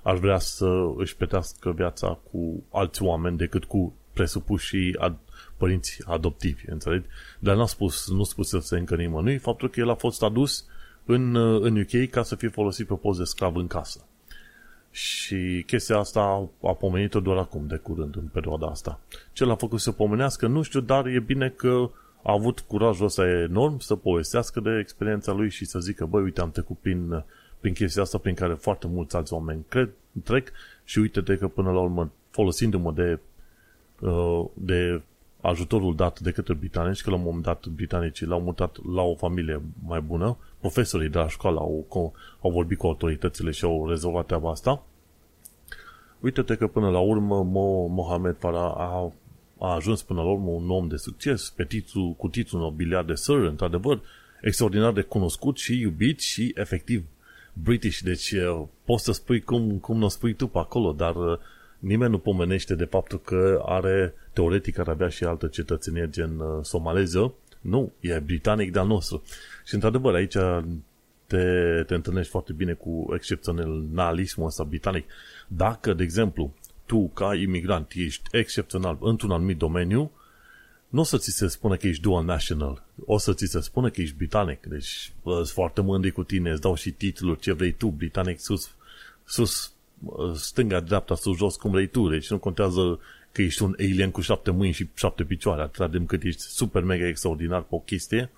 ar vrea să își petească viața cu alți oameni decât cu presupuși ad- părinți adoptivi, înțelegi? Dar n-a spus, nu spus să se încă nimănui faptul că el a fost adus în, în UK ca să fie folosit pe post de sclav în casă. Și chestia asta a pomenit-o doar acum, de curând, în perioada asta. Ce l-a făcut să pomenească, nu știu, dar e bine că a avut curajul ăsta enorm să povestească de experiența lui și să zică, băi, uite, am trecut prin, prin chestia asta prin care foarte mulți alți oameni cred, trec și uite-te că până la urmă, folosindu-mă de, uh, de ajutorul dat de către britanici, că la un moment dat britanicii l-au mutat la o familie mai bună, profesorii de la școală au, au vorbit cu autoritățile și au rezolvat treaba asta. Uite-te că până la urmă Mo, Mohamed Farah a, a ajuns până la urmă un om de succes, pe titlu, cu titlul nobiliar de Sir, într-adevăr, extraordinar de cunoscut și iubit și efectiv British, deci uh, poți să spui cum, cum nu spui tu pe acolo, dar uh, nimeni nu pomenește de faptul că are, teoretic ar avea și altă cetățenie gen uh, somaleză, nu, e britanic de-al nostru. Și într-adevăr aici te, te întâlnești foarte bine cu excepționalismul ăsta britanic. Dacă, de exemplu, tu, ca imigrant, ești excepțional într-un anumit domeniu, nu o să ți se spună că ești dual national, o să ți se spună că ești britanic. Deci, sunt foarte mândri cu tine, îți dau și titluri, ce vrei tu, britanic, sus, sus, stânga, dreapta, sus, jos, cum vrei tu. Deci nu contează că ești un alien cu șapte mâini și șapte picioare, atât de cât ești super mega extraordinar pe o chestie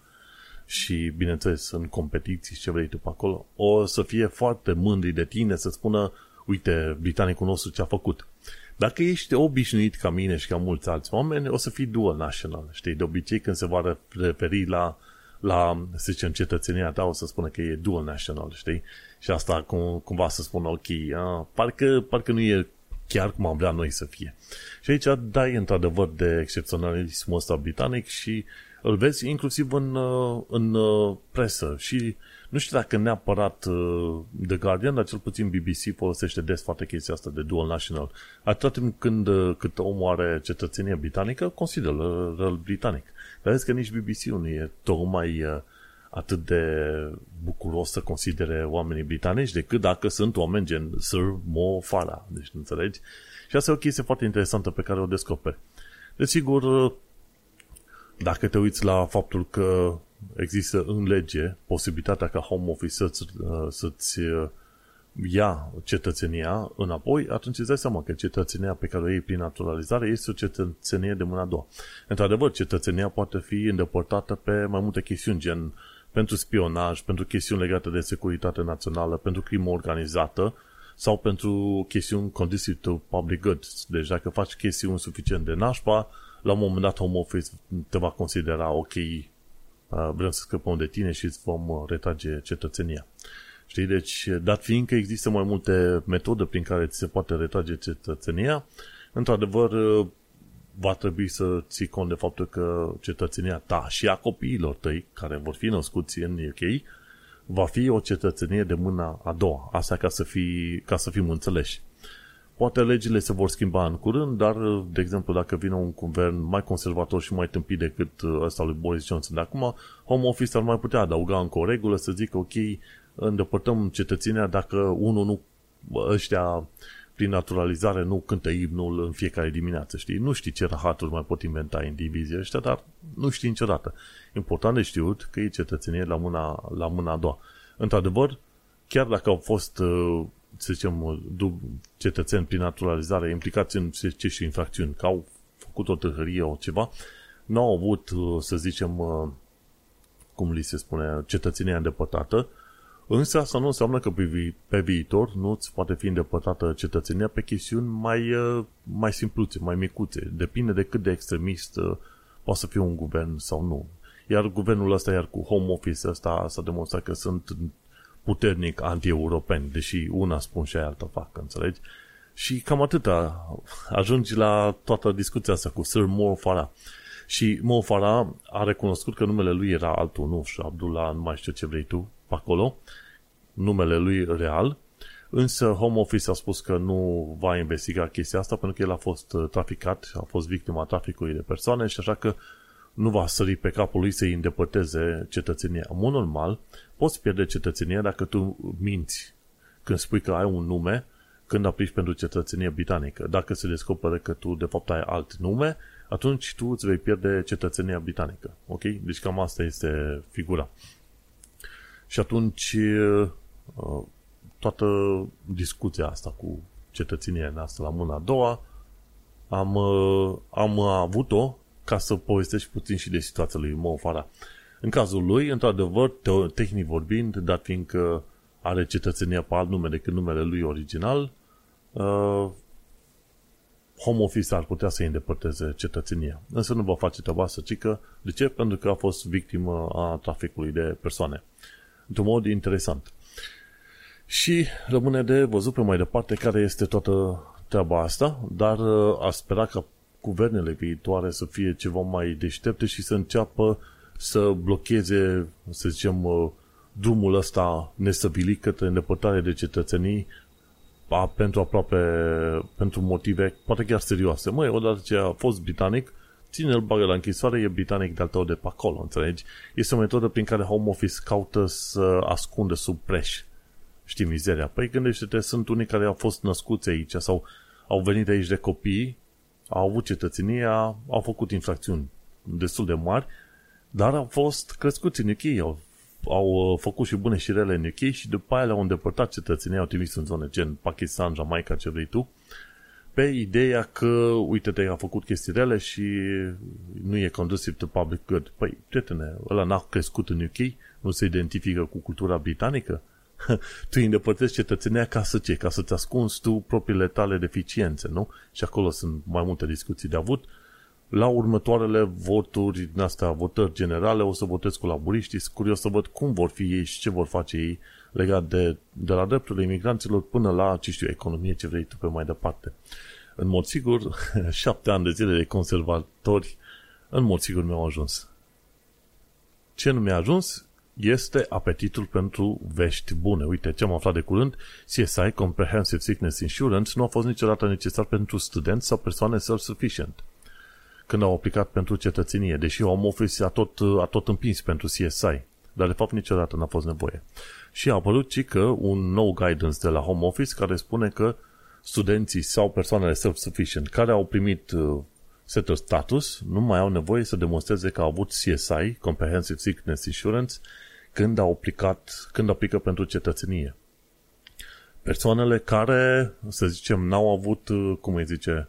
și, bineînțeles, în competiții și ce vrei tu pe acolo, o să fie foarte mândri de tine să spună, uite, britanicul nostru ce a făcut. Dacă ești obișnuit ca mine și ca mulți alți oameni, o să fii dual national, știi? De obicei, când se va referi la, la să zicem, cetățenia ta, o să spună că e dual national, știi? Și asta cum, cumva să spună, ok, a, parcă, parcă nu e chiar cum am vrea noi să fie. Și aici dai într-adevăr de excepționalismul ăsta britanic și îl vezi inclusiv în, uh, în uh, presă și nu știu dacă neapărat uh, The Guardian, dar cel puțin BBC folosește des foarte chestia asta de dual national. Atât timp când cât omul are cetățenie britanică, consideră răl britanic. Dar vezi că nici BBC-ul nu e tocmai atât de bucuros să considere oamenii britanici decât dacă sunt oameni gen Sir Mo Farah. Deci, înțelegi? Și asta e o chestie foarte interesantă pe care o descoperi. Desigur, dacă te uiți la faptul că există în lege posibilitatea ca Home Office să-ți, să-ți ia cetățenia înapoi, atunci îți dai seama că cetățenia pe care o iei prin naturalizare este o cetățenie de mâna a doua. Într-adevăr, cetățenia poate fi îndepărtată pe mai multe chestiuni, gen pentru spionaj, pentru chestiuni legate de securitate națională, pentru crimă organizată sau pentru chestiuni conducive to public good. Deci dacă faci chestiuni suficient de nașpa, la un moment dat Home Office te va considera ok, uh, vrem să scăpăm de tine și îți vom uh, retrage cetățenia. Știi? Deci, dat fiind că există mai multe metode prin care ți se poate retrage cetățenia, într-adevăr, uh, va trebui să ții cont de faptul că cetățenia ta și a copiilor tăi, care vor fi născuți în UK, va fi o cetățenie de mâna a doua. Asta ca să, fii, ca să fim înțeleși. Poate legile se vor schimba în curând, dar, de exemplu, dacă vine un guvern mai conservator și mai tâmpit decât ăsta lui Boris Johnson de acum, Home Office ar mai putea adăuga încă o regulă să zică, ok, îndepărtăm cetățenia dacă unul nu, ăștia prin naturalizare nu cântă imnul în fiecare dimineață, știi? Nu știi ce rahaturi mai pot inventa indivizii ăștia, dar nu știi niciodată. Important de știut că e cetățenie la mâna, la mâna a doua. Într-adevăr, chiar dacă au fost, uh, să zicem, cetățeni prin naturalizare implicați în ce și infracțiuni, că au făcut o târhărie o ceva, nu au avut, uh, să zicem, uh, cum li se spune, cetățenia îndepărtată, Însă asta nu înseamnă că pe, vi- pe viitor nu îți poate fi îndepărtată cetățenia pe chestiuni mai, uh, mai simpluțe, mai micuțe. Depinde de cât de extremist uh, poate să fie un guvern sau nu. Iar guvernul ăsta, iar cu home office ăsta, s-a demonstrat că sunt puternic anti-europeni, deși una spun și alta fac, înțelegi? Și cam atâta. Ajungi la toată discuția asta cu Sir Mo Farah. Și Mo Farah a recunoscut că numele lui era altul, nu și Abdullah, nu mai știu ce vrei tu, pe acolo, numele lui real, însă Home Office a spus că nu va investiga chestia asta pentru că el a fost uh, traficat, a fost victima traficului de persoane și așa că nu va sări pe capul lui să-i îndepărteze cetățenia. În mod normal, poți pierde cetățenia dacă tu minți când spui că ai un nume când aplici pentru cetățenie britanică. Dacă se descoperă că tu de fapt ai alt nume, atunci tu îți vei pierde cetățenia britanică. Ok? Deci cam asta este figura. Și atunci toată discuția asta cu cetățenia noastră la mâna a doua am, am avut-o ca să povestesc puțin și de situația lui Mo Farah. În cazul lui, într-adevăr, tehnic vorbind, dat fiindcă are cetățenia pe alt nume decât numele lui original, uh, Home Office ar putea să-i îndepărteze cetățenia. Însă nu va face treaba asta, ci că, de ce? Pentru că a fost victimă a traficului de persoane într-un mod interesant. Și rămâne de văzut pe mai departe care este toată treaba asta, dar uh, a spera ca guvernele viitoare să fie ceva mai deștepte și să înceapă să blocheze, să zicem, uh, drumul ăsta nesăbilit către îndepărtare de cetățenii a, pentru aproape, pentru motive poate chiar serioase. Măi, odată ce a fost britanic, ține-l, bagă la închisoare, e britanic de-al tău de pe acolo, înțelegi? Este o metodă prin care Home Office caută să ascunde sub preș. Știi mizeria? Păi gândește-te, sunt unii care au fost născuți aici sau au venit aici de copii, au avut cetățenia, au făcut infracțiuni destul de mari, dar au fost crescuți în UK, au, au uh, făcut și bune și rele în UK și după aia le-au îndepărtat cetățenia, au trimis în zone gen Pakistan, Jamaica, ce vrei tu, pe ideea că, uite, te a făcut chestii rele și nu e conducive to public good. Păi, prietene, ăla n-a crescut în UK, nu se identifică cu cultura britanică? tu îi îndepărtezi cetățenia ca să ce? Ca să-ți ascunzi tu propriile tale deficiențe, nu? Și acolo sunt mai multe discuții de avut. La următoarele voturi din astea, votări generale, o să votez cu laburiștii, sunt curios să văd cum vor fi ei și ce vor face ei legat de, de la drepturile imigranților până la, ce știu, economie, ce vrei tu pe mai departe. În mod sigur, șapte ani de zile de conservatori, în mod sigur mi-au ajuns. Ce nu mi-a ajuns este apetitul pentru vești bune. Uite, ce am aflat de curând, CSI, Comprehensive Sickness Insurance, nu a fost niciodată necesar pentru studenți sau persoane self-sufficient când au aplicat pentru cetățenie, deși Home Office a tot, a tot împins pentru CSI, dar de fapt niciodată n-a fost nevoie. Și a apărut și că un nou guidance de la Home Office care spune că studenții sau persoanele self-sufficient care au primit uh, setul status nu mai au nevoie să demonstreze că au avut CSI, Comprehensive Sickness Insurance, când au aplicat, când aplică pentru cetățenie. Persoanele care, să zicem, n-au avut, uh, cum îi zice,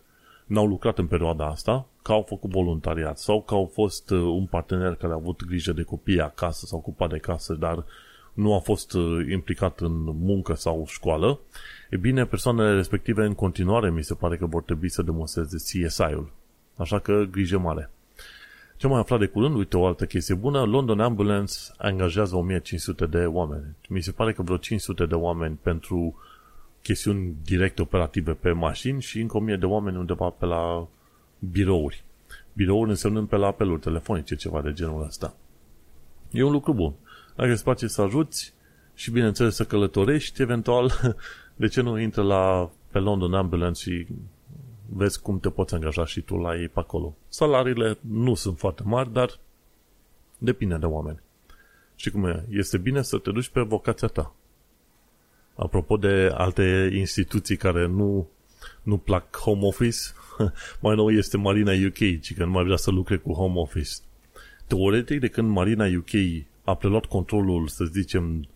n-au lucrat în perioada asta, că au făcut voluntariat sau că au fost uh, un partener care a avut grijă de copii acasă, s-a ocupat de casă, dar nu a fost uh, implicat în muncă sau școală, e bine, persoanele respective în continuare mi se pare că vor trebui să demonstreze CSI-ul. Așa că grijă mare. Ce mai aflat de curând, uite o altă chestie bună, London Ambulance angajează 1500 de oameni. Mi se pare că vreo 500 de oameni pentru chestiuni direct operative pe mașini și încă 1000 de oameni undeva pe la birouri. Birouri însemnând pe la apeluri telefonice, ceva de genul ăsta. E un lucru bun. Dacă îți place să ajuți și, bineînțeles, să călătorești, eventual, de ce nu intră la pe London Ambulance și vezi cum te poți angaja și tu la ei pe acolo. Salariile nu sunt foarte mari, dar depinde de oameni. Și cum e? Este bine să te duci pe vocația ta. Apropo de alte instituții care nu, nu plac home office, mai nou este Marina UK, ci că nu mai vrea să lucre cu home office. Teoretic, de când Marina UK a preluat controlul, să zicem,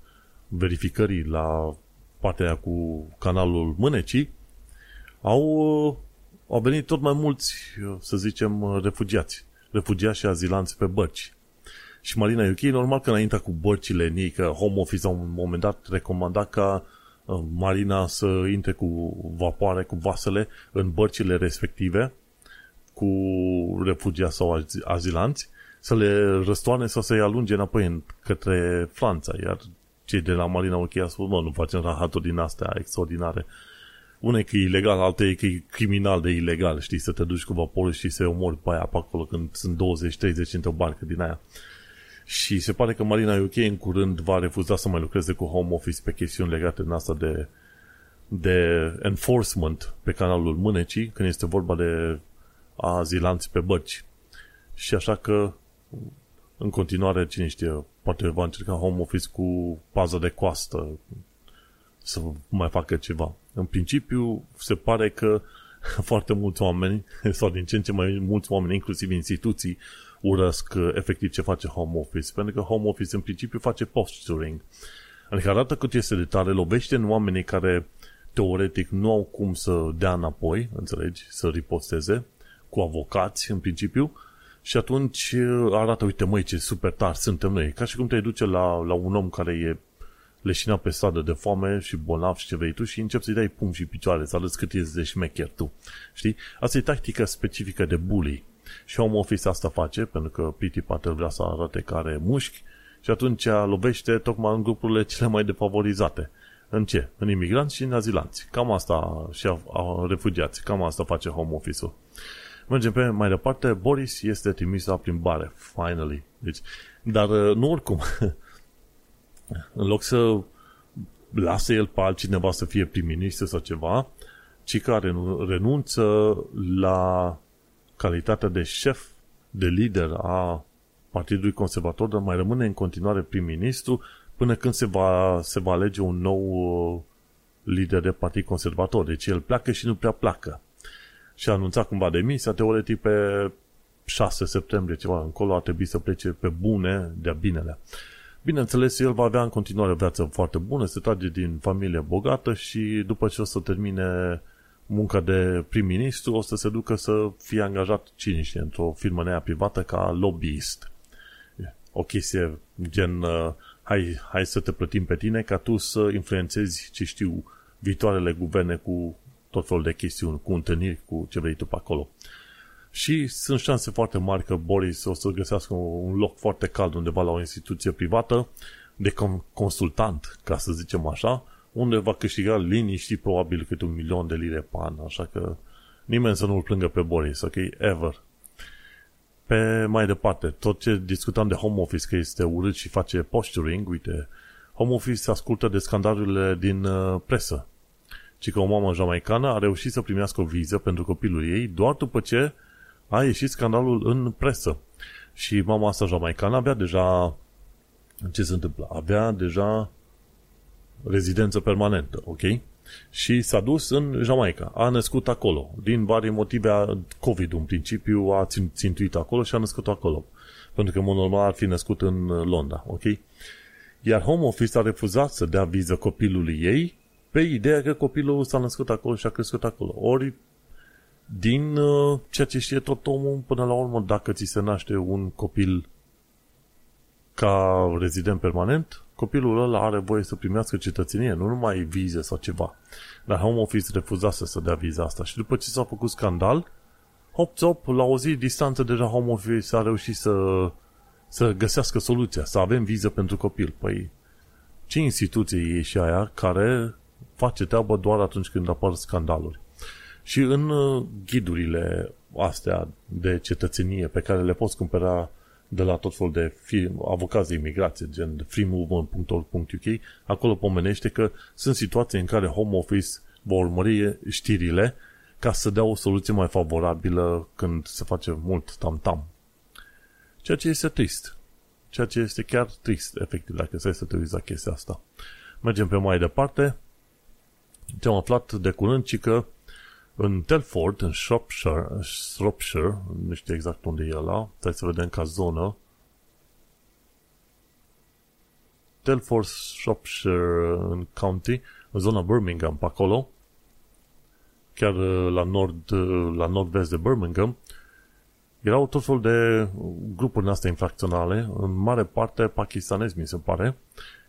verificării la partea cu canalul Mânecii, au, au venit tot mai mulți, să zicem, refugiați. Refugiați și azilanți pe bărci. Și Marina UK, normal că înaintea cu bărcile în ei, că Home Office la un moment dat recomanda ca uh, Marina să intre cu vapoare, cu vasele în bărcile respective, cu refugiați sau azilanți, să le răstoane sau să-i alunge înapoi în, către Franța. Iar cei de la Marina UK au spus, nu facem rahaturi din astea extraordinare. Una e că e ilegal, alta e că e criminal de ilegal, știi, să te duci cu vaporul și să omori pe aia pe acolo când sunt 20-30 într-o barcă din aia. Și se pare că Marina UK în curând va refuza să mai lucreze cu Home Office pe chestiuni legate în asta de, de enforcement pe canalul Mânecii, când este vorba de azilanți pe bărci. Și așa că, în continuare, cine știe, poate va încerca Home Office cu pază de coastă să mai facă ceva. În principiu, se pare că foarte mulți oameni, sau din ce în ce mai mulți oameni, inclusiv instituții, urăsc uh, efectiv ce face home office, pentru că home office în principiu face posturing. Adică arată cât este de tare, lovește în oamenii care teoretic nu au cum să dea înapoi, înțelegi, să riposteze, cu avocați în principiu, și atunci uh, arată, uite măi, ce super tari suntem noi. Ca și cum te duce la, la un om care e leșinat pe stradă de foame și bolnav și ce vrei tu și începi să-i dai pumn și picioare, să arăți cât ești de șmecher tu. Știi? Asta e tactica specifică de bully. Și Home Office asta face, pentru că Pity Patel vrea să arate care mușchi și atunci lovește tocmai în grupurile cele mai defavorizate. În ce? În imigranți și în azilanți. Cam asta și a, a refugiați. Cam asta face Home Office-ul. Mergem pe mai departe. Boris este trimis la plimbare. Finally. Deci, dar uh, nu oricum. în loc să lasă el pe altcineva să fie prim-ministru sau ceva, ci care renunță la calitatea de șef, de lider a Partidului Conservator, dar mai rămâne în continuare prim-ministru până când se va, se va alege un nou uh, lider de Partid Conservator. Deci el pleacă și nu prea pleacă. Și a anunțat cumva demisia, teoretic pe 6 septembrie, ceva încolo, ar trebui să plece pe bune, de-a binele. Bineînțeles, el va avea în continuare o viață foarte bună, se trage din familie bogată și după ce o să termine munca de prim-ministru, o să se ducă să fie angajat, cine știe, într-o firmă nea privată ca lobbyist. O chestie gen, uh, hai, hai să te plătim pe tine ca tu să influențezi, ce știu, viitoarele guverne cu tot felul de chestiuni, cu întâlniri, cu ce vrei tu pe acolo. Și sunt șanse foarte mari că Boris o să găsească un loc foarte cald undeva la o instituție privată de consultant, ca să zicem așa, unde va câștiga liniști probabil câte un milion de lire pe an, așa că nimeni să nu-l plângă pe Boris, ok? Ever. Pe mai departe, tot ce discutam de home office, că este urât și face posturing, uite, home office ascultă de scandalurile din uh, presă. Ci că o mamă jamaicană a reușit să primească o viză pentru copilul ei doar după ce a ieșit scandalul în presă. Și mama asta jamaicană avea deja ce se întâmplă? Avea deja rezidență permanentă, ok? Și s-a dus în Jamaica. A născut acolo. Din vari motive, COVID în principiu a țintuit acolo și a născut acolo. Pentru că, în mod normal, ar fi născut în Londra, ok? Iar Home Office a refuzat să dea viză copilului ei pe ideea că copilul s-a născut acolo și a crescut acolo. Ori, din uh, ceea ce știe tot omul, până la urmă, dacă ți se naște un copil ca rezident permanent, copilul ăla are voie să primească cetățenie, nu numai vize sau ceva. Dar Home Office refuzase să dea viza asta și după ce s-a făcut scandal, hop hop, la o zi distanță deja Home Office a reușit să, să găsească soluția, să avem viză pentru copil. Păi, ce instituție e și aia care face treabă doar atunci când apar scandaluri? Și în uh, ghidurile astea de cetățenie pe care le poți cumpăra de la tot felul de firm, avocați de imigrație, gen freemovement.org.uk, acolo pomenește că sunt situații în care home office va urmări știrile ca să dea o soluție mai favorabilă când se face mult tam-tam. Ceea ce este trist. Ceea ce este chiar trist, efectiv, dacă să te uiți la chestia asta. Mergem pe mai departe. Ce am aflat de curând, ci că în Telford, în Shropshire, Shropshire, nu știu exact unde e ăla, stai să vedem ca zonă, Telford, Shropshire, în county, în zona Birmingham, pe acolo, chiar uh, la nord, uh, la nord-vest de Birmingham, erau tot fel de grupuri astea infracționale, în mare parte pakistanezi, mi se pare,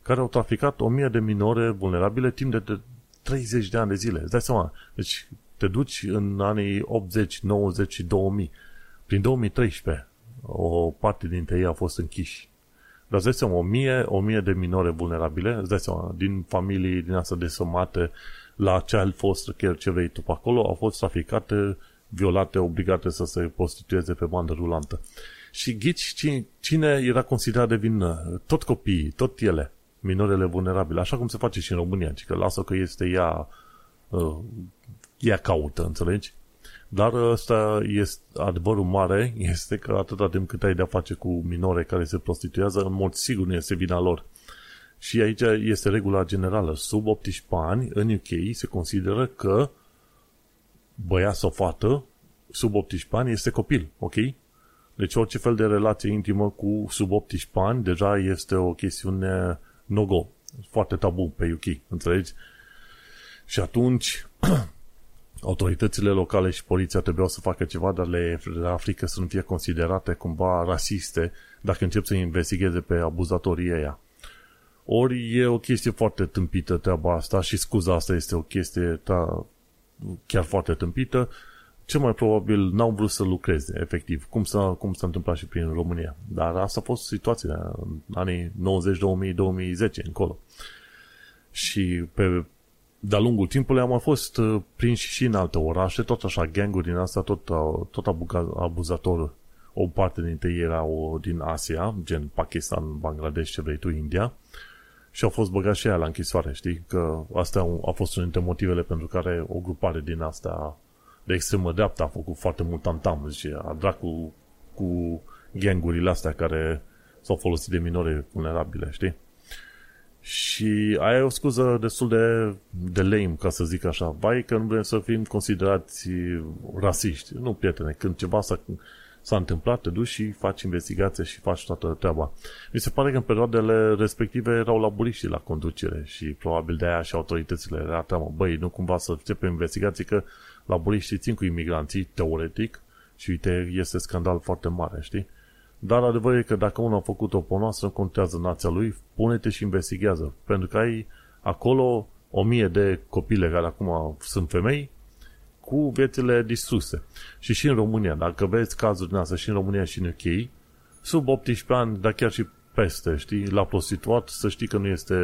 care au traficat o mie de minore vulnerabile timp de, de 30 de ani de zile. Îți dai seama? Deci te duci în anii 80, 90 și 2000. Prin 2013, o parte dintre ei a fost închiși. Dar îți dai seama, o mie, o mie de minore vulnerabile, îți dai seama, din familii din asta desămate, la child foster care, ce vrei tu pe acolo, au fost traficate, violate, obligate să se prostitueze pe bandă rulantă. Și ghici cine era considerat de vină? Tot copiii, tot ele, minorele vulnerabile, așa cum se face și în România, că lasă că este ea, uh, ea caută, înțelegi? Dar ăsta este adevărul mare, este că atâta timp cât ai de-a face cu minore care se prostituează, în mod sigur nu este vina lor. Și aici este regula generală. Sub 18 ani, în UK, se consideră că băiat sau fată sub 18 ani este copil, ok? Deci orice fel de relație intimă cu sub 18 ani deja este o chestiune no-go. Foarte tabu pe UK, înțelegi? Și atunci autoritățile locale și poliția trebuiau să facă ceva, dar le era frică să nu fie considerate cumva rasiste dacă încep să investigheze pe abuzatorii ăia. Ori e o chestie foarte tâmpită treaba asta și scuza asta este o chestie ta, chiar foarte tâmpită. Ce mai probabil n-au vrut să lucreze, efectiv, cum s-a, cum s-a întâmplat și prin România. Dar asta a fost situația în anii 90, 2000, 2010 încolo. Și pe de-a lungul timpului am mai fost uh, prinși și în alte orașe, tot așa, ganguri din asta, tot, uh, tot abuzator. O parte dintre ei erau din Asia, gen Pakistan, Bangladesh, ce vrei tu, India și au fost băgați și aia la închisoare, știi? Că asta a fost unul dintre motivele pentru care o grupare din asta de extremă dreaptă a făcut foarte mult tantam și a dracu cu gangurile astea care s-au folosit de minore vulnerabile, știi? Și aia e o scuză destul de, de lame, ca să zic așa. Vai că nu vrem să fim considerați rasiști. Nu, prietene, când ceva s-a, s-a întâmplat, te duci și faci investigație și faci toată treaba. Mi se pare că în perioadele respective erau laburiștii la conducere și probabil de aia și autoritățile era teamă, băi, nu cumva să începem investigații că laburiștii țin cu imigranții, teoretic, și uite, este scandal foarte mare, știi? Dar adevărul e că dacă unul a făcut o ponoasă, contează nația lui, pune-te și investigează. Pentru că ai acolo o mie de copile care acum sunt femei cu viețile distruse. Și și în România, dacă vezi cazuri din asta și în România și în UK, sub 18 ani, dar chiar și peste, știi, la prostituat, să știi că nu este,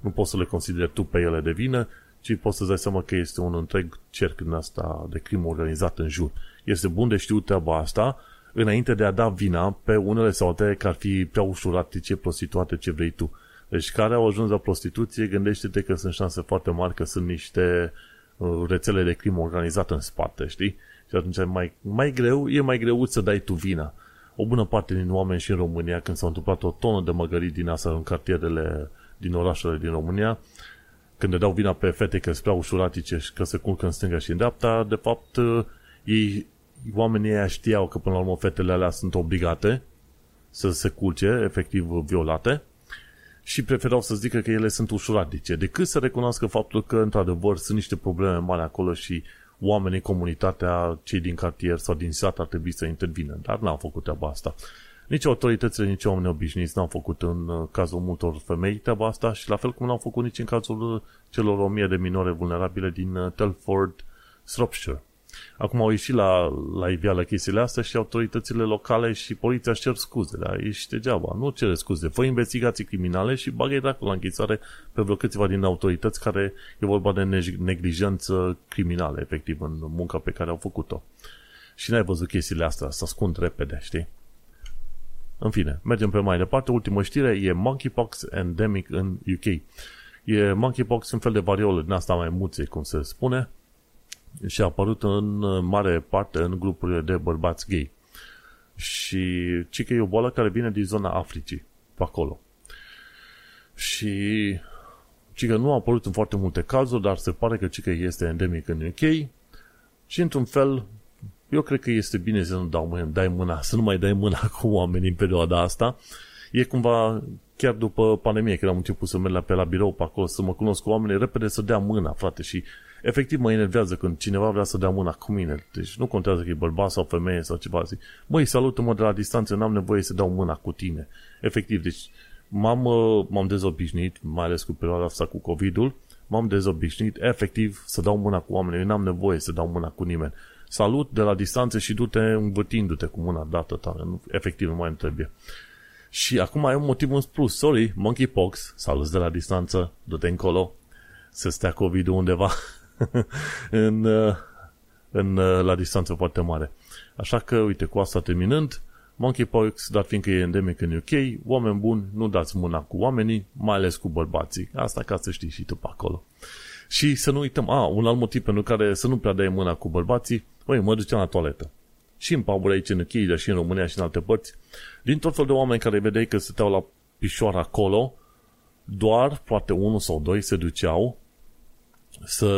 nu poți să le consideri tu pe ele de vină, ci poți să-ți dai seama că este un întreg cerc din asta de crimă organizată în jur. Este bun de știut treaba asta, înainte de a da vina pe unele sau altele că ar fi prea ușurate ce prostituate ce vrei tu. Deci care au ajuns la prostituție, gândește-te că sunt șanse foarte mari că sunt niște uh, rețele de crimă organizată în spate, știi? Și atunci e mai, mai greu, e mai greu să dai tu vina. O bună parte din oameni și în România, când s-au întâmplat o tonă de măgării din asta în cartierele din orașele din România, când le dau vina pe fete că sunt prea ușuratice și că se culcă în stânga și în dreapta, de fapt, uh, ei oamenii ăia știau că până la urmă fetele alea sunt obligate să se culce, efectiv violate, și preferau să zică că ele sunt ușuradice, decât să recunoască faptul că, într-adevăr, sunt niște probleme mari acolo și oamenii, comunitatea, cei din cartier sau din sat ar trebui să intervină. Dar n-au făcut treaba asta. Nici autoritățile, nici oamenii obișnuiți n-au făcut în uh, cazul multor femei treaba asta și la fel cum n-au făcut nici în cazul uh, celor o mie de minore vulnerabile din uh, Telford, Shropshire. Acum au ieșit la, la iveală chestiile astea și autoritățile locale și poliția își cer scuze, dar ești degeaba. Nu cere scuze. Fă investigații criminale și bagă dracu la închisoare pe vreo câțiva din autorități care e vorba de neglijență criminală, efectiv, în munca pe care au făcut-o. Și n-ai văzut chestiile astea, să ascund repede, știi? În fine, mergem pe mai departe. Ultima știre e Monkeypox endemic în UK. E monkeypox un fel de variolă din asta mai muțe, cum se spune, și a apărut în mare parte în grupurile de bărbați gay. Și ci că e o boală care vine din zona Africii, pe acolo. Și ci că nu a apărut în foarte multe cazuri, dar se pare că ci că este endemic în UK și într-un fel eu cred că este bine să nu dau mâna, dai mâna, să nu mai dai mâna cu oamenii în perioada asta. E cumva chiar după pandemie, când am început să merg la, pe la birou pe acolo, să mă cunosc cu oamenii, repede să dea mâna, frate, și efectiv mă enervează când cineva vrea să dea mâna cu mine. Deci nu contează că e bărbat sau femeie sau ceva. Zic, măi, salută-mă de la distanță, n-am nevoie să dau mâna cu tine. Efectiv, deci m-am, uh, m-am dezobișnuit, mai ales cu perioada asta cu COVID-ul, m-am dezobișnuit efectiv să dau mâna cu oamenii. Eu n-am nevoie să dau mâna cu nimeni. Salut de la distanță și du-te învârtindu-te cu mâna dată ta. Efectiv, nu mai îmi trebuie. Și acum ai un motiv în plus. Sorry, monkeypox, salut de la distanță, du-te încolo, să stea COVID-ul undeva în, uh, în, uh, la distanță foarte mare. Așa că, uite, cu asta terminând, monkeypox, dar fiindcă e endemic în UK, oameni buni, nu dați mâna cu oamenii, mai ales cu bărbații. Asta ca să știi și tu pe acolo. Și să nu uităm, a, un alt motiv pentru care să nu prea dai mâna cu bărbații, băi, mă duceam la toaletă. Și în paburi aici în UK, dar și în România și în alte părți, din tot fel de oameni care vedeai că stăteau la pișoară acolo, doar, poate unul sau doi se duceau să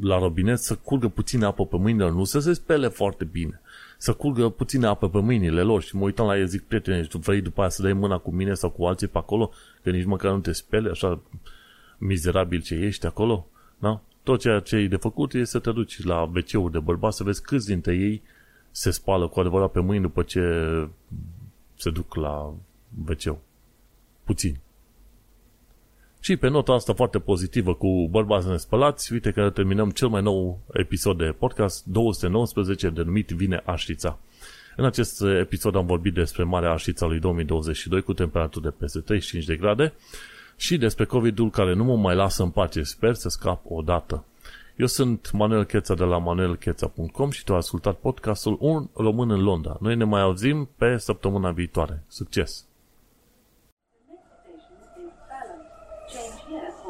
la robinet să curgă puțină apă pe mâinile nu să se spele foarte bine, să curgă puțină apă pe mâinile lor și mă uitam la ei, zic, prietene, tu vrei după aia să dai mâna cu mine sau cu alții pe acolo, că nici măcar nu te spele, așa mizerabil ce ești acolo, da? Tot ceea ce e de făcut e să te duci la wc de bărbat să vezi câți dintre ei se spală cu adevărat pe mâini după ce se duc la wc Puțin. Și pe nota asta foarte pozitivă cu bărbați nespălați, uite că terminăm cel mai nou episod de podcast 219 denumit Vine Aștița. În acest episod am vorbit despre Marea Aștița lui 2022 cu temperaturi de peste 35 de grade și despre COVID-ul care nu mă mai lasă în pace. Sper să scap odată. Eu sunt Manuel Cheța de la manuelcheța.com și tu ai ascultat podcastul Un Român în Londra. Noi ne mai auzim pe săptămâna viitoare. Succes!